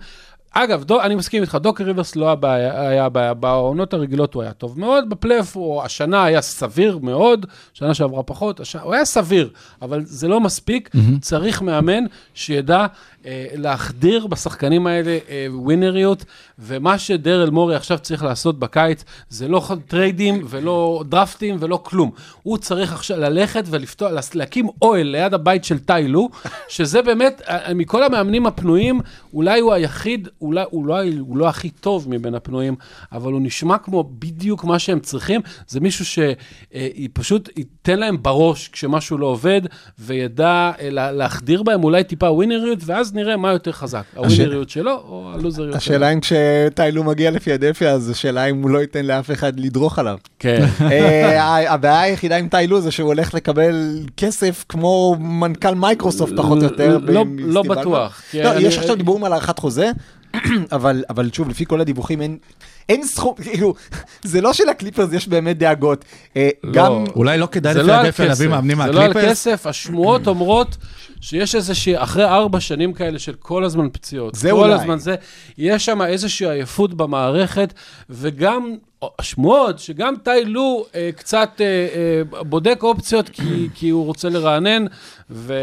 אגב, דו, אני מסכים איתך, דוק ריברס לא הבעיה, היה הבעיה, בעונות הרגילות הוא היה טוב מאוד, בפלייאוף הוא השנה היה סביר מאוד, שנה שעברה פחות, הש... הוא היה סביר, אבל זה לא מספיק, mm-hmm. צריך מאמן שידע אה, להחדיר בשחקנים האלה אה, winner יות, ומה שדרל מורי עכשיו צריך לעשות בקיץ, זה לא טריידים ולא דראפטים ולא כלום. הוא צריך עכשיו ללכת ולפתוח, להקים אוהל ליד הבית של טיילו, שזה באמת, אה, מכל המאמנים הפנויים, אולי הוא היחיד, אולי הוא לא, הוא לא הכי טוב מבין הפנויים, אבל הוא נשמע כמו בדיוק מה שהם צריכים. זה מישהו שפשוט ייתן להם בראש כשמשהו לא עובד, וידע אה, לה- להחדיר בהם אולי טיפה ווינריות, ואז נראה מה יותר חזק, הווינריות שלו או הלוזריות שלו.
השאלה אם כשטיילו מגיע לפילדלפיה, אז השאלה אם הוא לא ייתן לאף אחד לדרוך עליו.
כן.
אה, הבעיה היחידה עם טיילו זה שהוא הולך לקבל כסף כמו מנכ"ל מייקרוסופט פחות או יותר.
לא- לא בטוח, כי
לא, יש עכשיו דיבורים על הארכת חוזה, [CLEARS THROAT] אבל אבל שוב, לפי כל הדיווחים אין... אין סכום, [LAUGHS] כאילו, זה לא שלקליפרס יש באמת דאגות. אה,
לא.
גם,
אולי לא כדאי
לא על
לפילדלפיה להביא
כסף,
מאמנים
זה לא על
מהקליפרס?
כסף, השמועות [CLEARS THROAT] אומרות שיש איזושהי, אחרי ארבע שנים כאלה של כל הזמן פציעות,
זה
כל
אולי.
הזמן זה, יש שם איזושהי עייפות במערכת, וגם השמועות שגם טי לו אה, קצת אה, אה, בודק אופציות כי, כי הוא רוצה לרענן, ו,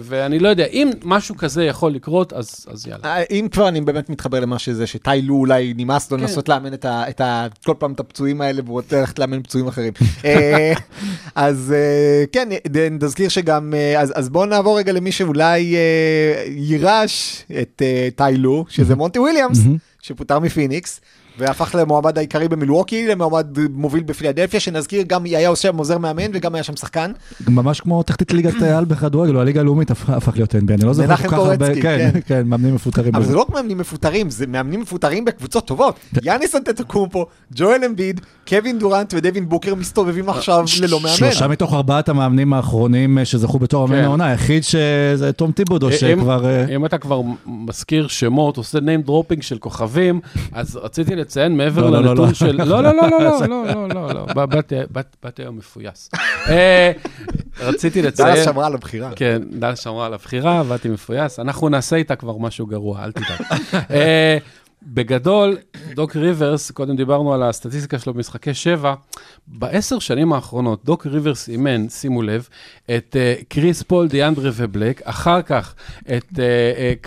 ואני לא יודע, אם משהו כזה יכול לקרות, אז, אז יאללה.
אה, אם כבר אני באמת מתחבר למה שזה, שטיילו אולי נמאס לו
כן.
לנסות לאמן את ה- את ה... כל פעם את הפצועים האלה והוא רוצה ללכת לאמן פצועים אחרים. [LAUGHS] אה, אז אה, כן, נזכיר שגם, אז אז בואו נעבור רגע למי שאולי אה, יירש את אה, טיילו, שזה מונטי וויליאמס, שפוטר מפיניקס. והפך למועמד העיקרי במילווקי, למועמד מוביל בפילדלפיה, שנזכיר גם היה עושה עוזר מאמן וגם היה שם שחקן.
ממש כמו תחתית ליגת העל בכדורגל, או הליגה הלאומית הפך להיות NBA, אני לא זוכר כל כך הרבה, כן,
כן.
כן, מאמנים מפוטרים.
אבל. זה לא רק מאמנים מפוטרים, זה מאמנים מפוטרים בקבוצות טובות. יאניס אנטטוקומפו, ג'ואל אמביד, קווין דורנט ודווין בוקר מסתובבים עכשיו ללא מאמן.
שלושה מתוך ארבעת המאמנים האחרונים אה, שזכו בתור המאמן
כן.
העונה, היחיד שזה תום טיבודו
אם-
שכבר... אה,
אם אתה כבר מזכיר שמות, עושה name dropping של כוכבים, אז רציתי לציין מעבר
לא, לא, לא,
לנתון של... לא, לא, לא, לא, לא, לא, לא, לא, באתי אה, היום מפויס. [LAUGHS] אה, רציתי לציין...
דאללה שמרה על הבחירה.
כן, דאללה שמרה על הבחירה, באתי מפויס. אנחנו נעשה איתה כבר משהו גרוע, אל תדאג. [LAUGHS] אה, בגדול, דוק ריברס, קודם דיברנו על הסטטיסטיקה שלו במשחקי שבע, בעשר שנים האחרונות דוק ריברס אימן, שימו לב, את uh, קריס פול, דיאנדרה ובלייק, אחר כך את uh, uh,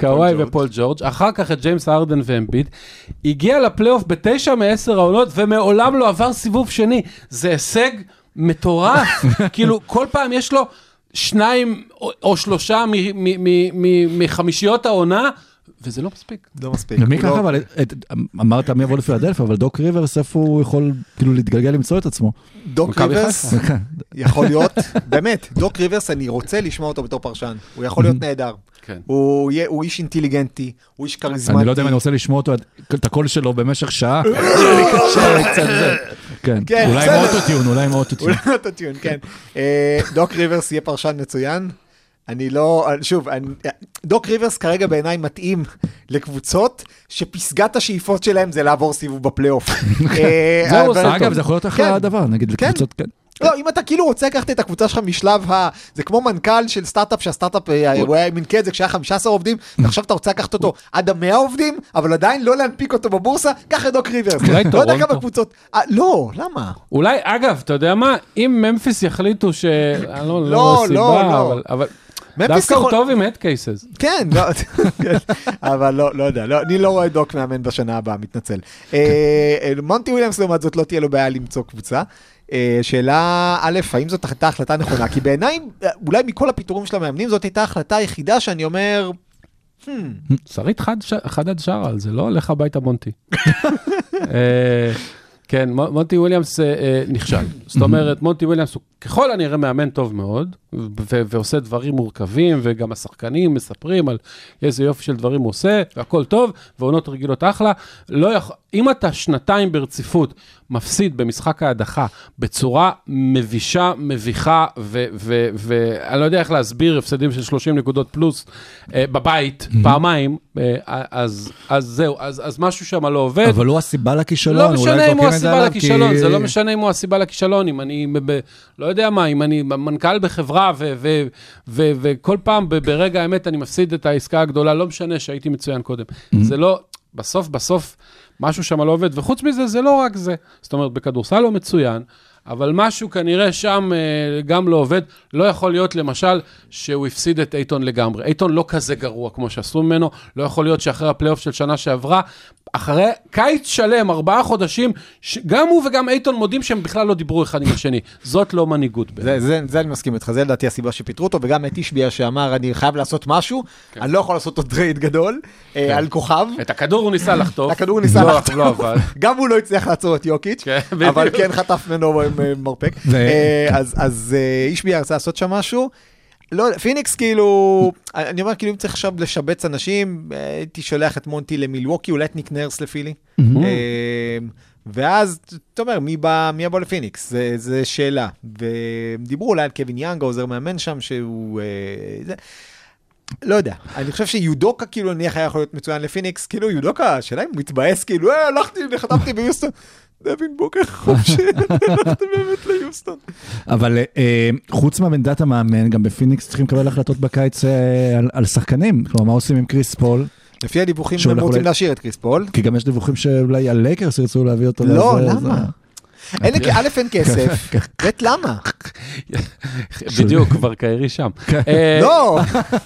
קוואי
ופול.
ופול ג'ורג', אחר כך את ג'יימס ארדן ואמביד, הגיע לפלייאוף בתשע מעשר העונות ומעולם לא עבר סיבוב שני. זה הישג מטורף, [LAUGHS] כאילו כל פעם יש לו שניים או, או שלושה מ- מ- מ- מ- מחמישיות העונה, וזה לא מספיק.
לא מספיק.
ומי ככה,
לא-
אבל אמרת מי יבוא לפילדלפיה, אבל דוק ריברס, איפה הוא יכול כאילו להתגלגל למצוא את עצמו?
דוק ריברס,
חיפה.
יכול להיות, באמת, דוק ריברס, אני רוצה לשמוע אותו בתור פרשן. הוא יכול להיות נהדר.
כן.
הוא יהיה- הוא איש אינטליגנטי, הוא איש כריזמטי.
אני לא יודע אם אני רוצה לשמוע אותו, את הקול שלו במשך שעה. [LAUGHS] כן,
כן,
אולי עם. אוטוטיון, אולי עם אוטוטיון.
אולי לא אוטוטיון, כן. אה, דוק ריברס יהיה פרשן מצוין. אני לא, שוב, אני, דוק ריברס כרגע בעיניי מתאים לקבוצות שפסגת השאיפות שלהם זה לעבור סיבוב בפלייאוף. [LAUGHS] אה,
זהו,
אבל-
עושה
אגב, זה יכול להיות אחלה
כן.
דבר, נגיד
כן.
לקבוצות, כן.
לא, אם אתה כאילו רוצה לקחת את הקבוצה שלך משלב ה... זה כמו מנכ"ל של סטארט-אפ, שהסטארט-אפ אה, הוא היה מין קץ, כשהיה 15 עובדים, ועכשיו אתה רוצה לקחת אותו עד ה-100 עובדים, אבל עדיין לא להנפיק אותו בבורסה, קח את דוק ריברס.
אולי
לא יודע. כמה קבוצות... אה, לא, למה?
אולי, אגב, אתה יודע מה? אם ממפיס יחליטו ש... לא,
לא,
לא
לא, לא.
אבל... דווקא הוא טוב עם הד קייסס.
כן, לא, כן, [LAUGHS] אבל לא, לא יודע, לא, אני לא רואה דוק מאמן בשנה הבאה, מתנצל. אה, אה, מונטי וויליאמס לעומת זאת לא תהיה לו בעיה למצוא קבוצה. אה, שאלה א', האם זאת הייתה החלטה נכונה? כי בעיניי, אולי מכל הפיטורים של המאמנים, זאת הייתה ההחלטה היחידה שאני אומר,
שרית חד- ש- חדד שרה על זה, לא לך הביתה מונטי. [LAUGHS] כן, מונטי וויליאמס נכשל. זאת אומרת, מונטי וויליאמס הוא ככל הנראה מאמן טוב מאוד, ו- ועושה דברים מורכבים, וגם השחקנים מספרים על איזה יופי של דברים הוא עושה, והכל טוב, ועונות רגילות אחלה. לא יכול... אם אתה שנתיים ברציפות מפסיד במשחק ההדחה בצורה מבישה, מביכה, ואני לא יודע איך להסביר הפסדים של 30 נקודות פלוס אה, בבית, פעמיים, אה, אז, אז זהו, אז, אז משהו שם לא עובד.
אבל הוא הסיבה לכישלון,
לא משנה אם הוא הסיבה לכישלון,
כי-
זה לא משנה אם הוא הסיבה לכישלון, אם אני, ב, ב, לא יודע מה, אם אני מנכ"ל בחברה ו- וכל פעם ברגע האמת אני מפסיד את העסקה הגדולה, לא משנה שהייתי מצוין קודם. זה לא, בסוף, בסוף, משהו שם לא עובד, וחוץ מזה, זה לא רק זה. זאת אומרת, בכדורסל הוא מצוין. אבל משהו כנראה שם אה, גם לא עובד. לא יכול להיות, למשל, שהוא הפסיד את אייטון לגמרי. אייטון לא כזה גרוע כמו שעשו ממנו, לא יכול להיות שאחרי הפלייאוף של שנה שעברה, אחרי קיץ שלם, ארבעה חודשים, גם הוא וגם אייטון מודים שהם בכלל לא דיברו אחד עם השני. זאת לא מנהיגות.
זה, זה, זה אני מסכים איתך, זה לדעתי הסיבה שפיטרו אותו, וגם את אישביה שאמר, אני חייב לעשות משהו, אני לא יכול לעשות עוד טרייד גדול, אה, על כוכב.
את הכדור הוא ניסה לחטוף.
את הכדור הוא ניסה
לא-
לחטוף. [LAUGHS]
לא עבד.
גם הוא לא הצליח לעצור את יוקיץ',
כן,
אבל. כן חטף ממנו אה, מרפק. אה, אז- אה, אישביה רצה לעשות שם משהו. לא, פיניקס כאילו, אני אומר כאילו אם צריך עכשיו לשבץ אנשים, הייתי שולח את מונטי למילווקי, אולי את ניק נרס לפילי. ואז, אתה אומר, מי בא, מי יבוא לפיניקס? זה, זה שאלה. ודיברו אולי על קווין יאנג, העוזר מאמן שם, שהוא... אה, זה. לא יודע, אני חושב שיודוקה כאילו נניח היה יכול להיות מצוין לפיניקס, כאילו יודוקה, השאלה אם הוא מתבאס, כאילו, אה, הלכתי, חתמתי ביוסטון. דווין בוקר חופשי, [LAUGHS] הלכתי באמת ליוסטון.
אבל אה, חוץ מעמדת המאמן, גם בפיניקס צריכים לקבל החלטות בקיץ אה, על, שחקנים. כלומר, מה עושים עם קריס פול?
לפי הדיווחים הם רוצים להשאיר את קריס פול.
כי גם יש דיווחים שאולי הלייקרס ירצו להביא אותו.
לא, למה? א', אין כסף, [LAUGHS] ב', למה?
בדיוק, כבר קיירי שם. אה,
לא,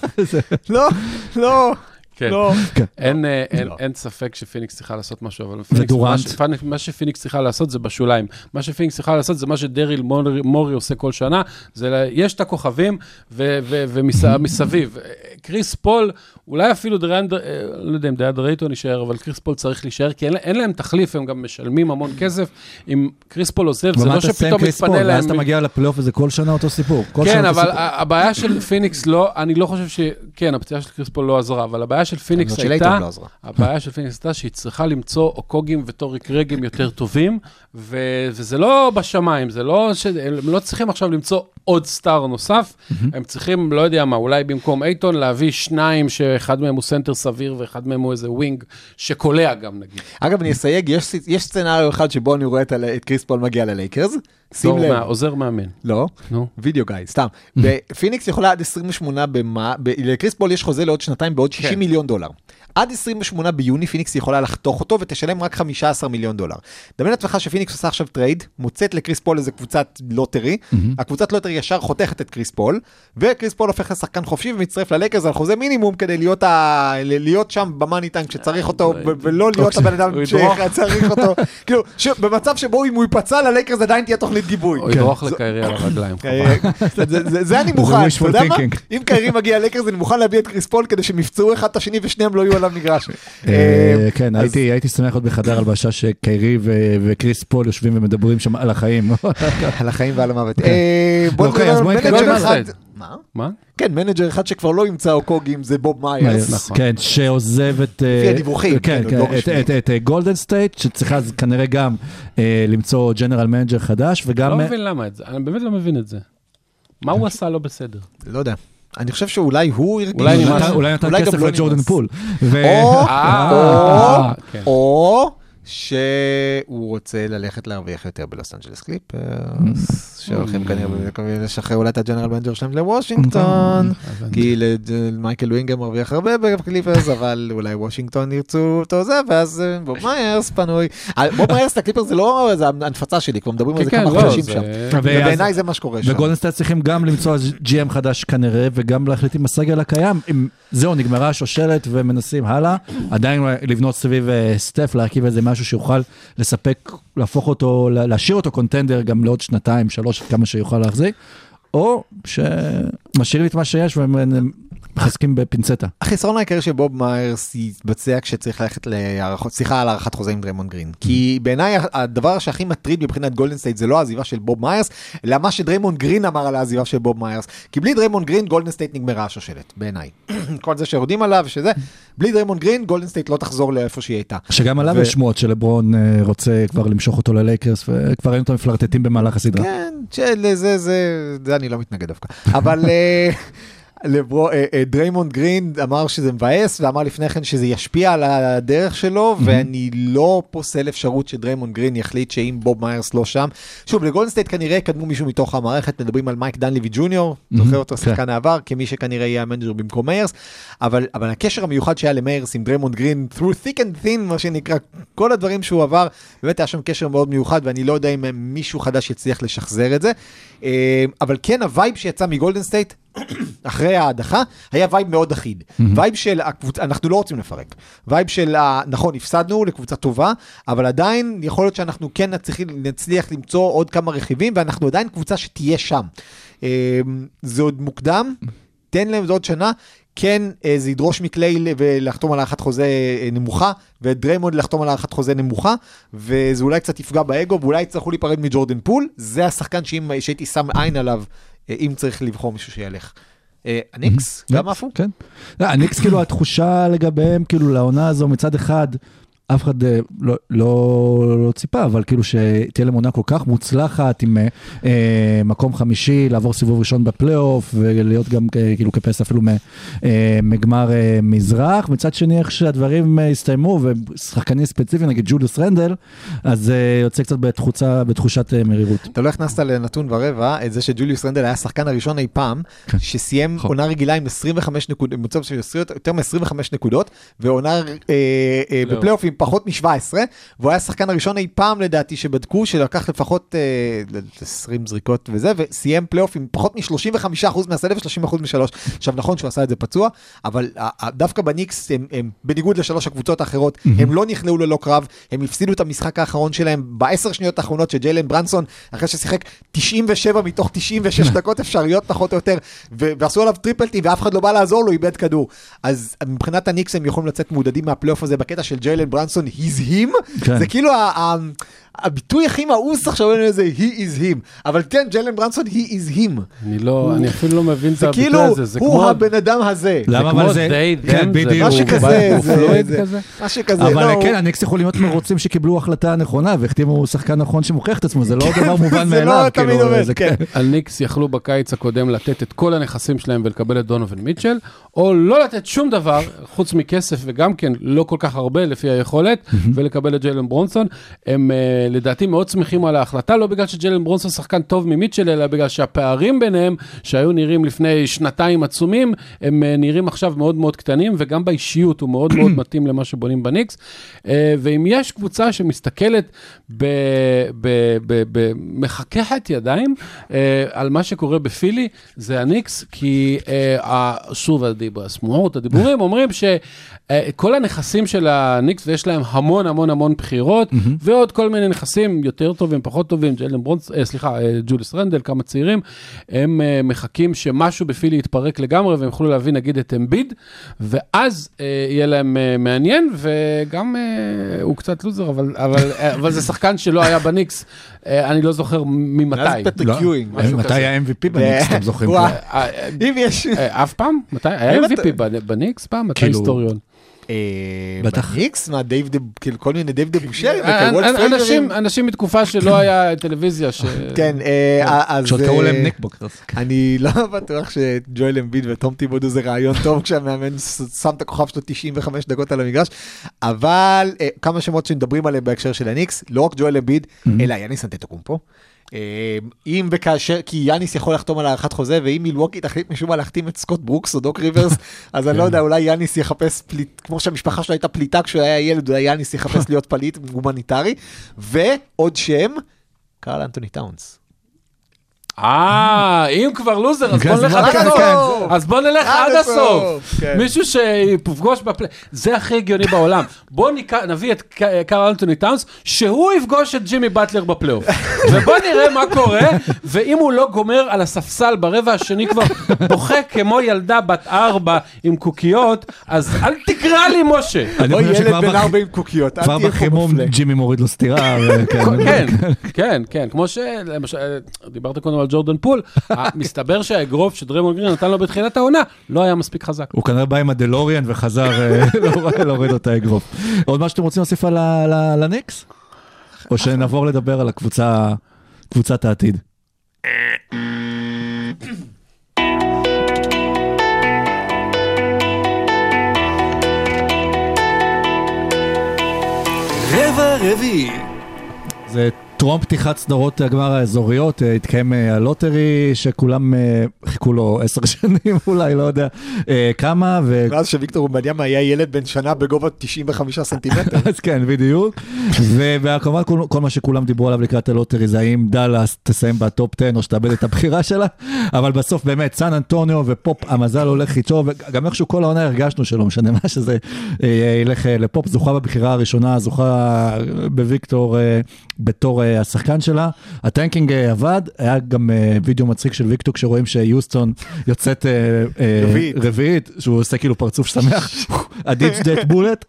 [LAUGHS] לא, לא,
כן.
לא.
אין, אה, אין, אין ספק שפיניקס צריכה לעשות משהו, אבל פיניקס. מה, ש, פיניקס- מה שפיניקס צריכה לעשות זה בשוליים. מה שפיניקס צריכה לעשות זה מה שדריל מורי, מורי עושה כל שנה, זה, יש את הכוכבים ומסביב. קריס פול, אולי אפילו דיאנד, אה, לא יודע אם דיאנדרה אייטון יישאר, אבל קריס פול צריך להישאר, כי אין, אין להם תחליף, הם גם משלמים המון כסף. אם קריס פול עוזב, זה לא שפתאום? מתפנה להם...
ואז אתה מגיע לפלייאוף וזה כל שנה אותו סיפור.
כן,
שנה אותו
אבל
סיפור.
הבעיה של פיניקס לא, אני לא חושב ש... כן, הפציעה של קריס פול לא עזרה, אבל הבעיה של פיניקס הייתה...
לא.
הבעיה של פיניקס הייתה שהיא צריכה למצוא אוקוגים וטורי קרייגים יותר טובים, ו- וזה לא בשמיים, זה לא ש... הם לא צריכים עכשיו למצוא עוד star נוסף, הם צריכים, לא יודע מה, אולי במקום אייטון להביא שניים שאחד מהם הוא סנטר סביר ואחד מהם הוא איזה wing שקולע גם נגיד.
אגב, אני אסייג, יש יש scenario אחד שבו אני רואה את קריס פול מגיע ללייקרס. שים לב.
מה- עוזר מאמן.
לא,
נו.
video guy, סתם. [LAUGHS] ופיניקס יכולה עד 28 במה, ב- לקריס פול יש חוזה לעוד שנתיים בעוד 60
כן.
מיליון דולר. עד 28 ביוני פיניקס יכולה לחתוך אותו ותשלם רק 15 מיליון דולר. דמיין לעצמך שפיניקס עושה עכשיו trade, מוצאת לקריס פול איזה קבוצת lottery, הקבוצת lottery ישר חותכת את קריס פול, וקריס פול הופך לשחקן חופשי ומצטרף ללייקרס על חוזה מינימום כדי להיות, ה... להיות שם במאני טיים כשצריך אותו, ו- ולא להיות הבן אדם. שצריך אותו. [LAUGHS] כאילו, ש- במצב שבו אם הוא ייפצע ללייקרס עדיין תהיה תוכנית גיבוי.
הוא ידרוך לקיירי על הרגליים.
אה, זה- אני [LAUGHS] מוכן, אתה יודע מה? אם קיירי מגיע ללקרס אני מוכן להביא את קריס פול כדי שהם יפצעו אחד את השני ושניהם לא יהיו על המגרש.
אה,
אה,
כן, הייתי הייתי שמח להיות בחדר הלבשה שקיירי וקריס פול יושבים ומדברים שם על החיים. [LAUGHS]
על החיים ועל המוות. אה, בוא
אוקיי,
נדבר על
manager.
אחד. מה?
מה?
כן, manager אחד שכבר לא ימצא אוקוגים זה בוב מיירס.
נכון.
כן, שעוזב את... אה,
לפי הדיווחים,
כן,
כן,
כן,
לא
את- גולדן סטייט, שצריכה אז כנראה גם אה, למצוא general manager חדש, וגם...
לא מבין למה את זה, אני באמת לא מבין את זה. מה הוא עשה לא בסדר?
לא יודע. אני חושב שאולי הוא הרגיש...
אולי.
נתן- כסף
לא
לג'ורדן. פול.
או,
אה,
או,
כן.
או שהוא רוצה ללכת להרוויח יותר בלוס אנג'לס קליפרס, שהולכים כנראה כנראה לשחרר אולי את ה general manager שלהם לוושינגטון, כי מייקל ווינגר מרוויח הרבה בקליפרס, אבל אולי וושינגטון ירצו אותו זה, ואז אה, בוב מיירס פנוי. אה, בוב מיירס לקליפרס זה לא, זה הנפצה שלי, כבר מדברים על זה
כן,
כמה
לא,
חודשים שם. ובעיניי זה מה שקורה שם.
וגולדן סטייט צריכים גם למצוא GM חדש כנראה, וגם להחליט עם הסגל הקיים, זהו, נגמרה השושלת ומנסים הלאה, עדיין לבנות סביב אה, סטף, להרכיב איזה משהו שיוכל לספק, להפוך אותו, לה- להשאיר אותו contender גם לעוד שנתיים, שלוש, כמה שיוכל להחזיק, או שמשאירים את מה שיש ומחזקים בפינצטה.
החיסרון העיקרי של בוב מיירס יתבצע כשצריך ללכת להארכות, שיחה על הארכת חוזה עם דריימונד גרין. כי בעיניי הדבר שהכי מטריד מבחינת גולדן סטייט זה לא העזיבה של בוב מיירס, אלא מה שדריימונד גרין אמר על העזיבה של בוב מיירס. כי בלי דריימונד גרין גולדן סטייט נגמרה השושלת, בעיניי. [CLEARS THROAT] כל זה שיורדים עליו ושזה, בלי דריימונד גרין גולדן סטייט לא תחזור לאיפה שהיא הייתה.
שגם עליו יש שמועות שלברון אה, רוצה כבר למשוך אותו ללייקרס, וכבר ראינו אותם מפלרטטים במהלך הסדרה.
כן, שזה, זה, זה, זה אני לא מתנגד דווקא. אבל אה, לברו, אה, אה, דריימונד גרין אמר שזה מבאס, ואמר לפני כן שזה ישפיע על הדרך שלו, ואני לא פוסל אפשרות שדריימונד גרין יחליט שאם בוב מיירס לא שם. שוב, לגולדן סטייט כנראה יקדמו מישהו מתוך המערכת, מדברים על מייק דנליבי ג'וניור, זוכר אותו
כן.
שחקן העבר, כמי שכנראה יהיה ה manager במקום מיירס, אבל, אבל הקשר המיוחד שהיה למיירס עם דריימונד גרין, through thick and thin, מה שנקרא, כל הדברים שהוא עבר, באמת היה שם קשר מאוד מיוחד, ואני לא יודע אם מישהו חדש יצליח לשחזר את זה. אה, אבל כן, ה vibe שיצא מגולדן סטייט, אחרי ההדחה, היה vibe מאוד אחיד. vibe של הקבוצה, אנחנו לא רוצים לפרק. vibe של, ה- נכון, הפסדנו לקבוצה טובה, אבל עדיין יכול להיות שאנחנו כן נצליח, נצליח למצוא עוד כמה רכיבים, ואנחנו עדיין קבוצה שתהיה שם. אה, זה עוד מוקדם, תן להם עוד שנה. כן, אה, זה ידרוש מקליי לחתום על הארכת חוזה אה, נמוכה, ואת דריימונד לחתום על הארכת חוזה נמוכה, וזה אולי קצת יפגע באגו, ואולי יצטרכו להיפרד מג'ורדן פול. זה השחקן שהייתי שם עין עליו, אם צריך לבחור מישהו שילך. אה, הניקס, גם עפו?
כן. לא, הניקס כאילו התחושה לגביהם, כאילו לעונה הזו מצד אחד, אף אחד אה, לא, לא, לא ציפה, אבל כאילו שתהיה להם עונה כל כך מוצלחת עם אה, אה, מקום חמישי, לעבור סיבוב ראשון בפלייאוף ולהיות גם אה, כאילו כפס אפילו מ- אה, מגמר אה, מזרח. מצד שני, איך שהדברים אה, הסתיימו, ושחקנים ספציפיים, נגיד ג'וליוס רנדל, אז אה, יוצא קצת בתחוצה, בתחושת אה, מרירות.
אתה לא הכנסת לנתון ורבע את זה שג'וליוס רנדל היה השחקן הראשון אי פעם,
כן.
שסיים
נכון.
עונה רגילה עם 25 נקודות, עם מצב של יותר מ-25 נקודות, ועונה אה, אה. בפלייאוף עם פחות מ-17, והוא היה השחקן הראשון אי פעם לדעתי שבדקו, שלקח לפחות אה, 20 זריקות וזה, וסיים פלייאוף עם פחות מ-35% מהשדה ו-30% משלוש. עכשיו נכון שהוא עשה את זה פצוע, אבל ה- ה- דווקא בניקס, הם, הם בניגוד לשלוש הקבוצות האחרות, הם לא נכנעו ללא קרב, הם הפסידו את המשחק האחרון שלהם בעשר שניות האחרונות שג'יילן ברנסון, אחרי ששיחק 97 מתוך 96 [LAUGHS] דקות אפשריות פחות או יותר, ו- ועשו עליו triple team ואף אחד לא בא לעזור לו, איבד כדור. אז מבחינת הניקס הם יכולים לצאת מעודדים מהפלייאוף הזה בקטע של ג'יילן ברנסון, he's him,
כן.
זה כאילו ה- ה- הביטוי הכי מאוס עכשיו זה he is him, אבל כן, ג'יילן ברנסון he is him.
אני לא, אני אפילו לא מבין את
זה
הביטוי
כאילו,
הזה, זה
הוא
כמו...
הבן אדם הזה.
למה אבל זה... כן,
זה
בדיוק.
משהו
הוא
כזה,
הוא
זה-
כזה?
משהו כזה,
אבל
לא,
כן, הניקס יכולים להיות מרוצים שקיבלו החלטה נכונה והחתימו שחקן נכון שמוכיח את עצמו, זה לא דבר מובן
זה לא
מאליו.
תמיד
כאילו,
עובד,
זה
כן. [LAUGHS]
על ניקס יכלו בקיץ הקודם לתת את כל הנכסים שלהם ולקבל את דונובל מיטשל, או לא לתת שום דבר, חוץ מכסף וגם כן לא כל כך הרבה לפי היכולת, ולקבל את ג'יילן ברונסון. הם אה, לדעתי מאוד שמחים על ההחלטה, לא בגלל שג'יילן ברונסון שחקן טוב ממיטשל, אלא בגלל שהפערים ביניהם, שהיו נראים לפני שנתיים עצומים, הם אה, נראים עכשיו מאוד מאוד קטנים, וגם באישיות הוא מאוד מאוד [CLEARS THROAT] מתאים למה שבונים בניקס. אה, ואם יש קבוצה שמסתכלת במחככת ידיים אה, על מה שקורה בפילי, זה הניקס, כי שוב הדיבור, השמועות, הדיבורים אומרים שכל הנכסים של הניקס, ויש להם המון המון המון בחירות, ועוד כל מיני נכסים יותר טובים, פחות טובים, ג'לן ברונס, אה, סליחה, אה, ג'וליס רנדל, כמה צעירים, הם אה, מחכים שמשהו בפילי יתפרק לגמרי, והם יוכלו להביא נגיד את אמביד, ואז אה, יהיה להם אה, מעניין, וגם אה, הוא קצת לוזר, אבל, אבל, אה, אבל זה שחקן שלא היה בניקס, אה, אני לא זוכר ממתי.
מאז פטריק
לא,
משהו
מתי
כזה.
היה MVP בניקס, אתם זוכרים?
אה, אה,
אם יש...
אה, אף פעם? מתי? היה MVP בניקס פעם? מתי
כאילו-
היסטוריון?
אה,
בטח.
בניקס? מה, דייב דה, כאילו כל מיני דייב דה בושרי?
אנ- אנ- אנשים- אנשים מתקופה שלא היה טלוויזיה, ש... [LAUGHS]
כן, אה, אז...
שעוד קראו
אה,
להם ניקבוקרס.
אני לא [LAUGHS] בטוח שג'ואל אמביד וטום טיבודו זה רעיון טוב כשהמאמן שם את הכוכב שלו 95 דקות על המגרש, אבל אה, כמה שמות שמדברים עליהם בהקשר של הניקס, לא רק ג'ואל אמביד, אלא יאניס אנטטוקומפו. אה, אם וכאשר, כי יאניס יכול לחתום על הארכת חוזה, ואם מילווקי תחליט משום מה להחתים את סקוט ברוקס או דוק ריברס, [LAUGHS] אז אני לא יודע, אולי יאניס יחפש פליט, כמו שהמשפחה שלו הייתה פליטה כשהוא היה ילד, אולי יאניס יחפש [LAUGHS] להיות פליט הומניטרי, ועוד שם, קרל אנטוני טאונס.
אה, אם כבר לוזר, אז
כן,
בוא נלך עד הסוף.
כן.
אז בוא נלך
עד הסוף. כן.
מישהו שיפגוש בפלייאוף. זה הכי הגיוני בעולם. בוא נביא את קארל אנטוני טאונס, שהוא יפגוש את ג'ימי באטלר בפלייאוף. [LAUGHS] ובוא נראה מה קורה, ואם הוא לא גומר על הספסל ברבע השני כבר בוכה כמו ילדה בת ארבע עם קוקיות, אז אל תקרא לי משה.
אני
או ילד בן ארבע עם קוקיות, או
כבר
יהיה פה
בחימום
מפלה.
ג'ימי מוריד לו סטירה.
כן, כן, כן, כמו שלמשל, דיברת קודם על ג'ורדן פול, מסתבר שהאגרוף שדריימונד גרין נתן לו בתחילת העונה, לא היה מספיק חזק.
הוא כנראה בא עם הדלוריאן וחזר אה, [LAUGHS] להוריד- להוריד אותה אגרוף. עוד מה שאתם רוצים להוסיף על ה- ל- לניקס? או שנעבור לדבר על הקבוצה, קבוצת העתיד.
רבע רביעי.
זה טרום פתיחת סדרות הגמר האזוריות, אה, התקיים אה, הלוטרי שכולם אה, חיכו לו עשר [LAUGHS] שנים אולי, לא יודע כמה, ו...
מאז שוויקטור וומבניאמה היה ילד בן שנה בגובה 95 סנטימטר. [LAUGHS]
אז כן, בדיוק. וכמובן כל, כל מה שכולם דיברו עליו לקראת הלוטרי זה האם דאלאס תסיים בטופ 10 או שתאבד את הבחירה שלה, אבל בסוף באמת סן אנטוניו ופופ המזל הולך איתו, וגם איכשהו כל העונה הרגשנו שלא משנה מה זה ילך לפופ, זוכה בבחירה הראשונה, זוכה בוויקטור בתור השחקן שלה. הטנקינג אה, עבד, היה גם אה, וידאו מצחיק של ויקטור כשרואים שיוסטון יוצאת אה,
רביעית.
שהוא עושה כאילו פרצוף שמח, [LAUGHS] הדיץ' דט בולט.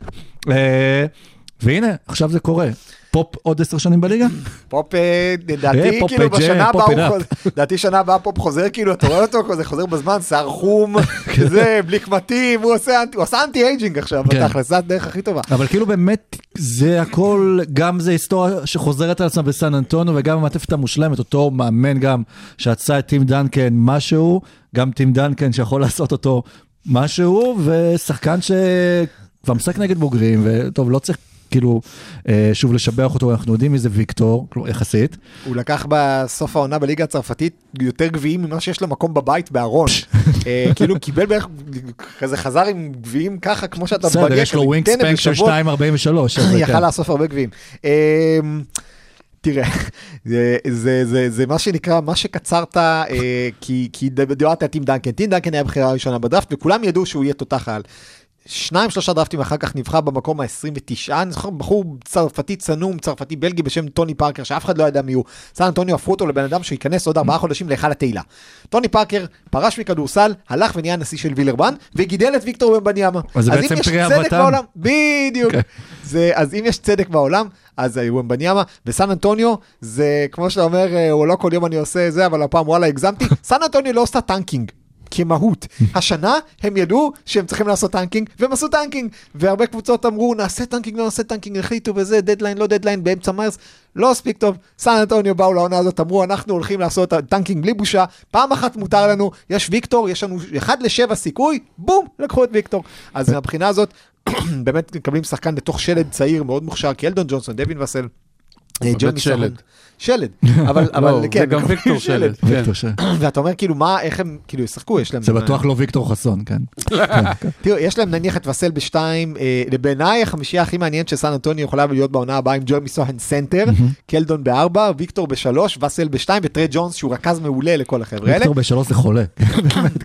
והנה, עכשיו זה קורה. פופ עוד עשר שנים בליגה?
פופ, אה, לדעתי,
אה,
כאילו
ג'ם,
בשנה הבאה, הוא חוזר- לדעתי שנה הבאה פופ חוזר, כאילו, אתה רואה אותו, כזה חוזר בזמן, שיער חום, [LAUGHS] כזה, בלי קמטים, הוא עושה אנטי- הוא עשה אנטי אייג'ינג עכשיו,
כן.
בתכלס, זו הדרך הכי טובה.
אבל כאילו באמת זה הכל, גם זה היסטוריה שחוזרת על עצמה בסן אנטוניו וגם המעטפת המושלמת, אותו מאמן גם שעשה את טים דנקן משהו, גם טים דנקן שיכול לעשות אותו משהו, ושחקן שכבר משחק נגד בוגרים, וטוב, לא צריך כאילו אה, שוב לשבח אותו, אנחנו יודעים מי זה ויקטור, כלומר, יחסית.
הוא לקח בסוף העונה בליגה הצרפתית יותר גביעים ממה שיש לו מקום בבית בארון. אה, כאילו קיבל בערך, כזה חזר עם גביעים ככה, כמו שאתה
בסדר,
מבגר,
יש לו
כזה,
ווינג
טנא
ספנק של
בשבוע.
2.43. אז זה [LAUGHS]
יכל
כן.
לאסוף הרבה גביעים. אמ, תראה, [LAUGHS] זה, זה, זה, זה מה שנקרא, מה שקצרת, אה, כי, כי דיברת על טים דנקן. טים דנקן היה הבחירה הראשונה בדראפט, וכולם ידעו שהוא יהיה תותח על. שניים, שלושה דראפטים אחר כך נבחר במקום ה-29, אני זוכר בחור צרפתי צנום, צרפתי בלגי בשם טוני פארקר, שאף אחד לא ידע מי הוא. סן אנטוניו הפכו אותו לבן אדם שייכנס עוד ארבעה חודשים להיכל התהילה. טוני פארקר פרש מכדורסל, הלך ונהיה נשיא של וילרבן, וגידל את ויקטור וומבניאמה.
אז זה
אם
בעצם
יש
פה
צדק. בעולם, בדיוק.
כן.
זה, אז אם יש צדק בעולם, אז וומבניאמה וסן אנטוניו, זה כמו שאתה אומר, אה, הוא לא כל יום אני עושה זה, אבל הפעם וואלה הגזמתי, סן אנטוניו לא עושה טנקינג. כמהות. [LAUGHS] השנה הם ידעו שהם צריכים לעשות טנקינג, והם עשו טנקינג. והרבה קבוצות אמרו, נעשה טנקינג, לא נעשה טנקינג, החליטו בזה, דדליין, לא דדליין, באמצע מרס. לא הספיק טוב. סן אנטוניו באו לעונה הזאת, אמרו, אנחנו הולכים לעשות טנקינג בלי בושה, פעם אחת מותר לנו, יש ויקטור, יש לנו 1 ל-7 סיכוי, בום, לקחו את ויקטור. אז מהבחינה הזאת, [CLEARS THROAT] באמת מקבלים שחקן לתוך שלד צעיר מאוד מוכשר, כי קלדון ג'ונסון, דווין ואסל. אה, ג'רמי
שלד.
שלד, [LAUGHS] אבל, אבל
לא,
כן,
זה גם [LAUGHS] ויקטור שלד. כן.
ואתה אומר כאילו מה, איך הם, כאילו ישחקו, יש להם...
זה בטוח לא ויקטור חסון, כן. [LAUGHS]
תראו, יש להם נניח את וסל בשתיים, אה, בעיניי החמישייה הכי מעניינת שסן אנטוני יכולה להיות בעונה הבאה עם ג'רמי סוהן סנטר, קלדון בארבע, ויקטור בשלוש, וסל בשתיים, וטרה ג'ונס שהוא רכז מעולה לכל החבר'ה האלה.
ויקטור בשלוש זה חולה.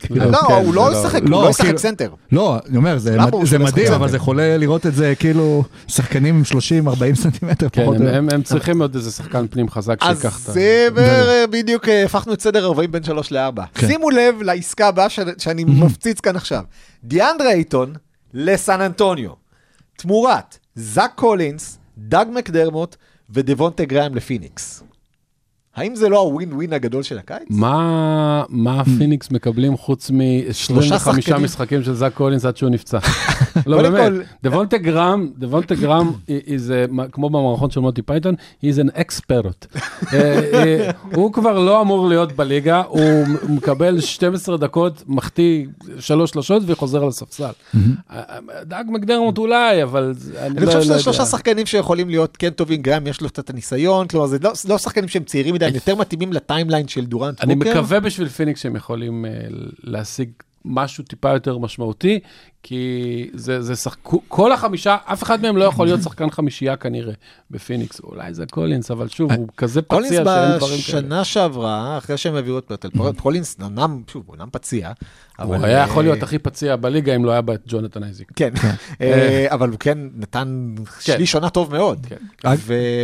לא,
כן,
הוא לא ישחק, הוא
לא,
ישחק סנטר.
לא, אני אומר, זה מדהים? אבל זה חולה לראות את זה כאילו שחקנים עם 30-40 סנטימטר
כן,
פחות.
הם- צריכים עוד איזה שחקן פנים חזק
אז
שיקח את ה...
זה בערך בדיוק אה, הפכנו את סדר 40 בין 3 ל-4.
כן.
שימו לב לעסקה הבאה שאני מפציץ כאן עכשיו. דיאנדרה אייטון לסן אנטוניו, תמורת זאק קולינס, דאג מקדרמוט ודבונטה גראהם לפיניקס. האם זה לא הווין ווין הגדול של הקיץ?
מה, מה הפיניקס מקבלים חוץ
שלושה
מ-25
שחקנים.
משחקים של זאק קולינס עד שהוא נפצע? [LAUGHS] לא, באמת. דבונטה גרם, דבונטה גרם, כמו במערכון של מונטי פייתון, he's an expert. [LAUGHS] אה, אה, הוא כבר לא אמור להיות בליגה, הוא מקבל 12 דקות, מחטיא שלוש שלושות וחוזר לספסל. אה, דאג מקדרמוט אולי, אבל אני
אני
לא
חושב
לא
שזה
יודע.
שלושה שחקנים שיכולים להיות כן טובים, גם יש לו קצת הניסיון, כלומר זה לא- לא שחקנים שהם צעירים מדי, הם יותר מתאימים ל timeline של דורנט
אני. מקווה בשביל פיניקס שהם יכולים אה, להשיג משהו טיפה יותר משמעותי, כי זה, זה שחק... כל החמישה, אף אחד מהם לא יכול להיות שחקן חמישייה כנראה בפיניקס. אולי זה קולינס, אבל שוב, הוא כזה
קולינס
פציע שאין דברים כאלה.
בשנה שעברה, אחרי שהם העבירו את פרטל, קולינס אמנם, שוב, הוא אמנם פציע, אבל...
הוא היה יכול
אה,
להיות הכי פציע בליגה אם לא היה בה את ג'ונתן אייזיק.
כן, אה, אבל הוא כן נתן שליש עונה טוב מאוד.
כן.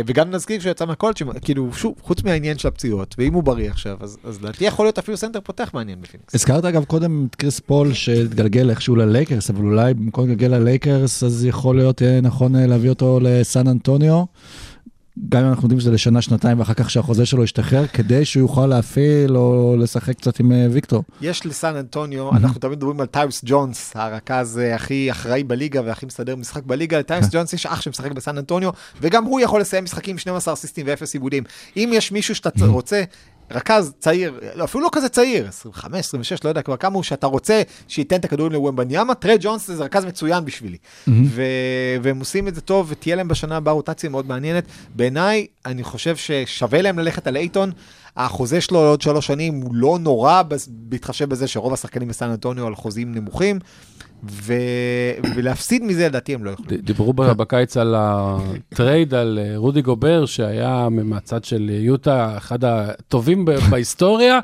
וגם נזכיר שהוא יצא מהקולג' כאילו, שוב, חוץ מהעניין של הפציעות, ואם הוא בריא עכשיו, אז אז לדעתי יכול להיות אפילו סנטר פותח מעניין בפיניקס.
הזכרת אגב קודם את קריס פול שהתגלגל איכשהו ללייקרס, אבל אולי במקום להתגלגל ללייקרס, אז יכול להיות אה, נכון אה, להביא אותו לסן אנטוניו. גם אם אנחנו יודעים שזה לשנה, שנתיים, ואחר כך שהחוזה שלו ישתחרר, כדי שהוא יוכל להפעיל או לשחק קצת עם אה, ויקטור.
יש לסן אנטוניו, אנחנו תמיד מדברים על טייוס ג'ונס, הרכז הכי אחראי בליגה והכי מסדר משחק בליגה, לטייוס ג'ונס יש אח שמשחק בסן אנטוניו, וגם הוא יכול לסיים משחקים עם 12 אסיסטים ואפס איבודים. אם יש מישהו שאתה רוצה... רכז צעיר, לא, אפילו לא כזה צעיר, 25, 26, לא יודע כבר כמה הוא, שאתה רוצה שייתן את הכדורים לוומבניאמה, טרה ג'ונס זה רכז מצוין בשבילי. ו- והם עושים את זה טוב, ותהיה להם בשנה הבאה רוטציה מאוד מעניינת. בעיניי, אני חושב ששווה להם ללכת על אייטון. החוזה שלו לעוד שלוש שנים הוא לא נורא, בהתחשב בזה שרוב השחקנים בסן אנטוניו על חוזים נמוכים, ו- ולהפסיד מזה לדעתי הם לא יכולים.
דיברו בקיץ על הטרייד על אה, רודי גובר, שהיה מהצד של יוטה אחד הטובים ב- [LAUGHS] בהיסטוריה.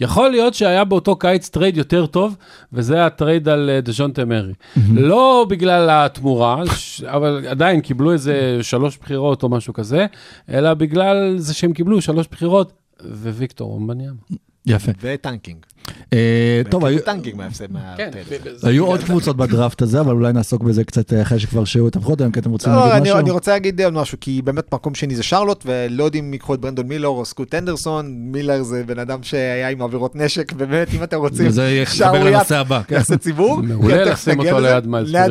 יכול להיות שהיה באותו קיץ טרייד יותר טוב, וזה הטרייד על אה, דז'ונטה מארי. לא בגלל התמורה, ש- אבל עדיין קיבלו איזה שלוש בחירות או משהו כזה, אלא בגלל זה שהם קיבלו שלוש בחירות, וויקטור אומבניאמה.
יפה.
וטנקינג.
אה, טוב, היו-
טנקינג מההפסד
כן.
היו עוד קבוצות בדראפט הזה, אבל אולי נעסוק בזה קצת אה, אחרי שכבר שהוא את הפחות היום, כי אתם רוצים
לא,
להגיד
אני,
משהו?
אני רוצה להגיד עוד משהו, כי באמת מקום שני זה שרלוט, ולא יודעים אם ייקחו את ברנדון מילר או סקוט אנדרסון. מילר זה בן אדם שהיה עם עבירות נשק, ובאמת, אם אתם רוצים,
וזה יחבר
שערוריית
לנושא הבא. כן.
יחסי ציבור. [LAUGHS]
מעולה
כן,
לשים אותו. ליד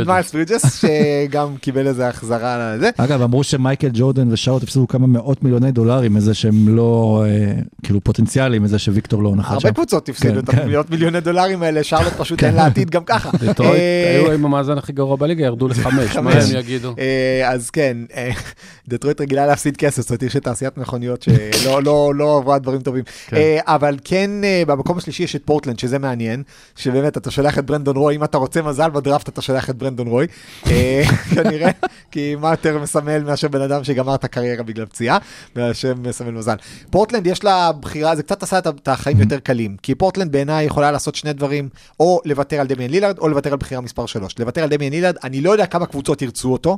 מיילס ברידג'ס, [LAUGHS]
שגם קיבל איזה החזרה לזה.
אגב, אמרו שמייקל ג'ורדן ושאוט הפסידו כמה מאות מיליוני דולרים מזה שהם לא, אה, כאילו פוטנציאליים מזה שוויקטור לא נחת שם.
הרבה קבוצות הפסידו
כן,
את
כן.
המאות מיליוני דולרים האלה, שרלוט פשוט אין לה עתיד גם ככה.
דטרויט
אה,
היו עם המאזן הכי גרוע בליגה, ירדו לחמש, מה. הם יגידו?
אה, אז כן, אה, דטרויט רגילה להפסיד כסף, זאת אומרת, יש את תעשיית מכוניות שלא לא, לא עברה דברים טובים.
כן.
אבל כן, במקום השלישי יש את פורטלנד, שזה מעניין, שבאמת אתה שולח את ברנדון רוי, אם אתה רוצה מזל בדראפט אתה שולח את ברנדון רוי, אה, [LAUGHS] כנראה, כי מה יותר מסמל מאשר בן אדם שגמר את הקריירה בגלל פציעה, מאשר מסמל מזל. פורטלנד יש לה בחירה, זה קצת עשה את החיים יותר קלים, כי פורטלנד בעיניי יכולה לעשות שני דברים, או לוותר על דמיאן לילארד, או לוותר על בחירה מספר 3. לוותר על דמיאן לילארד, אני לא יודע כמה קבוצות ירצו אותו,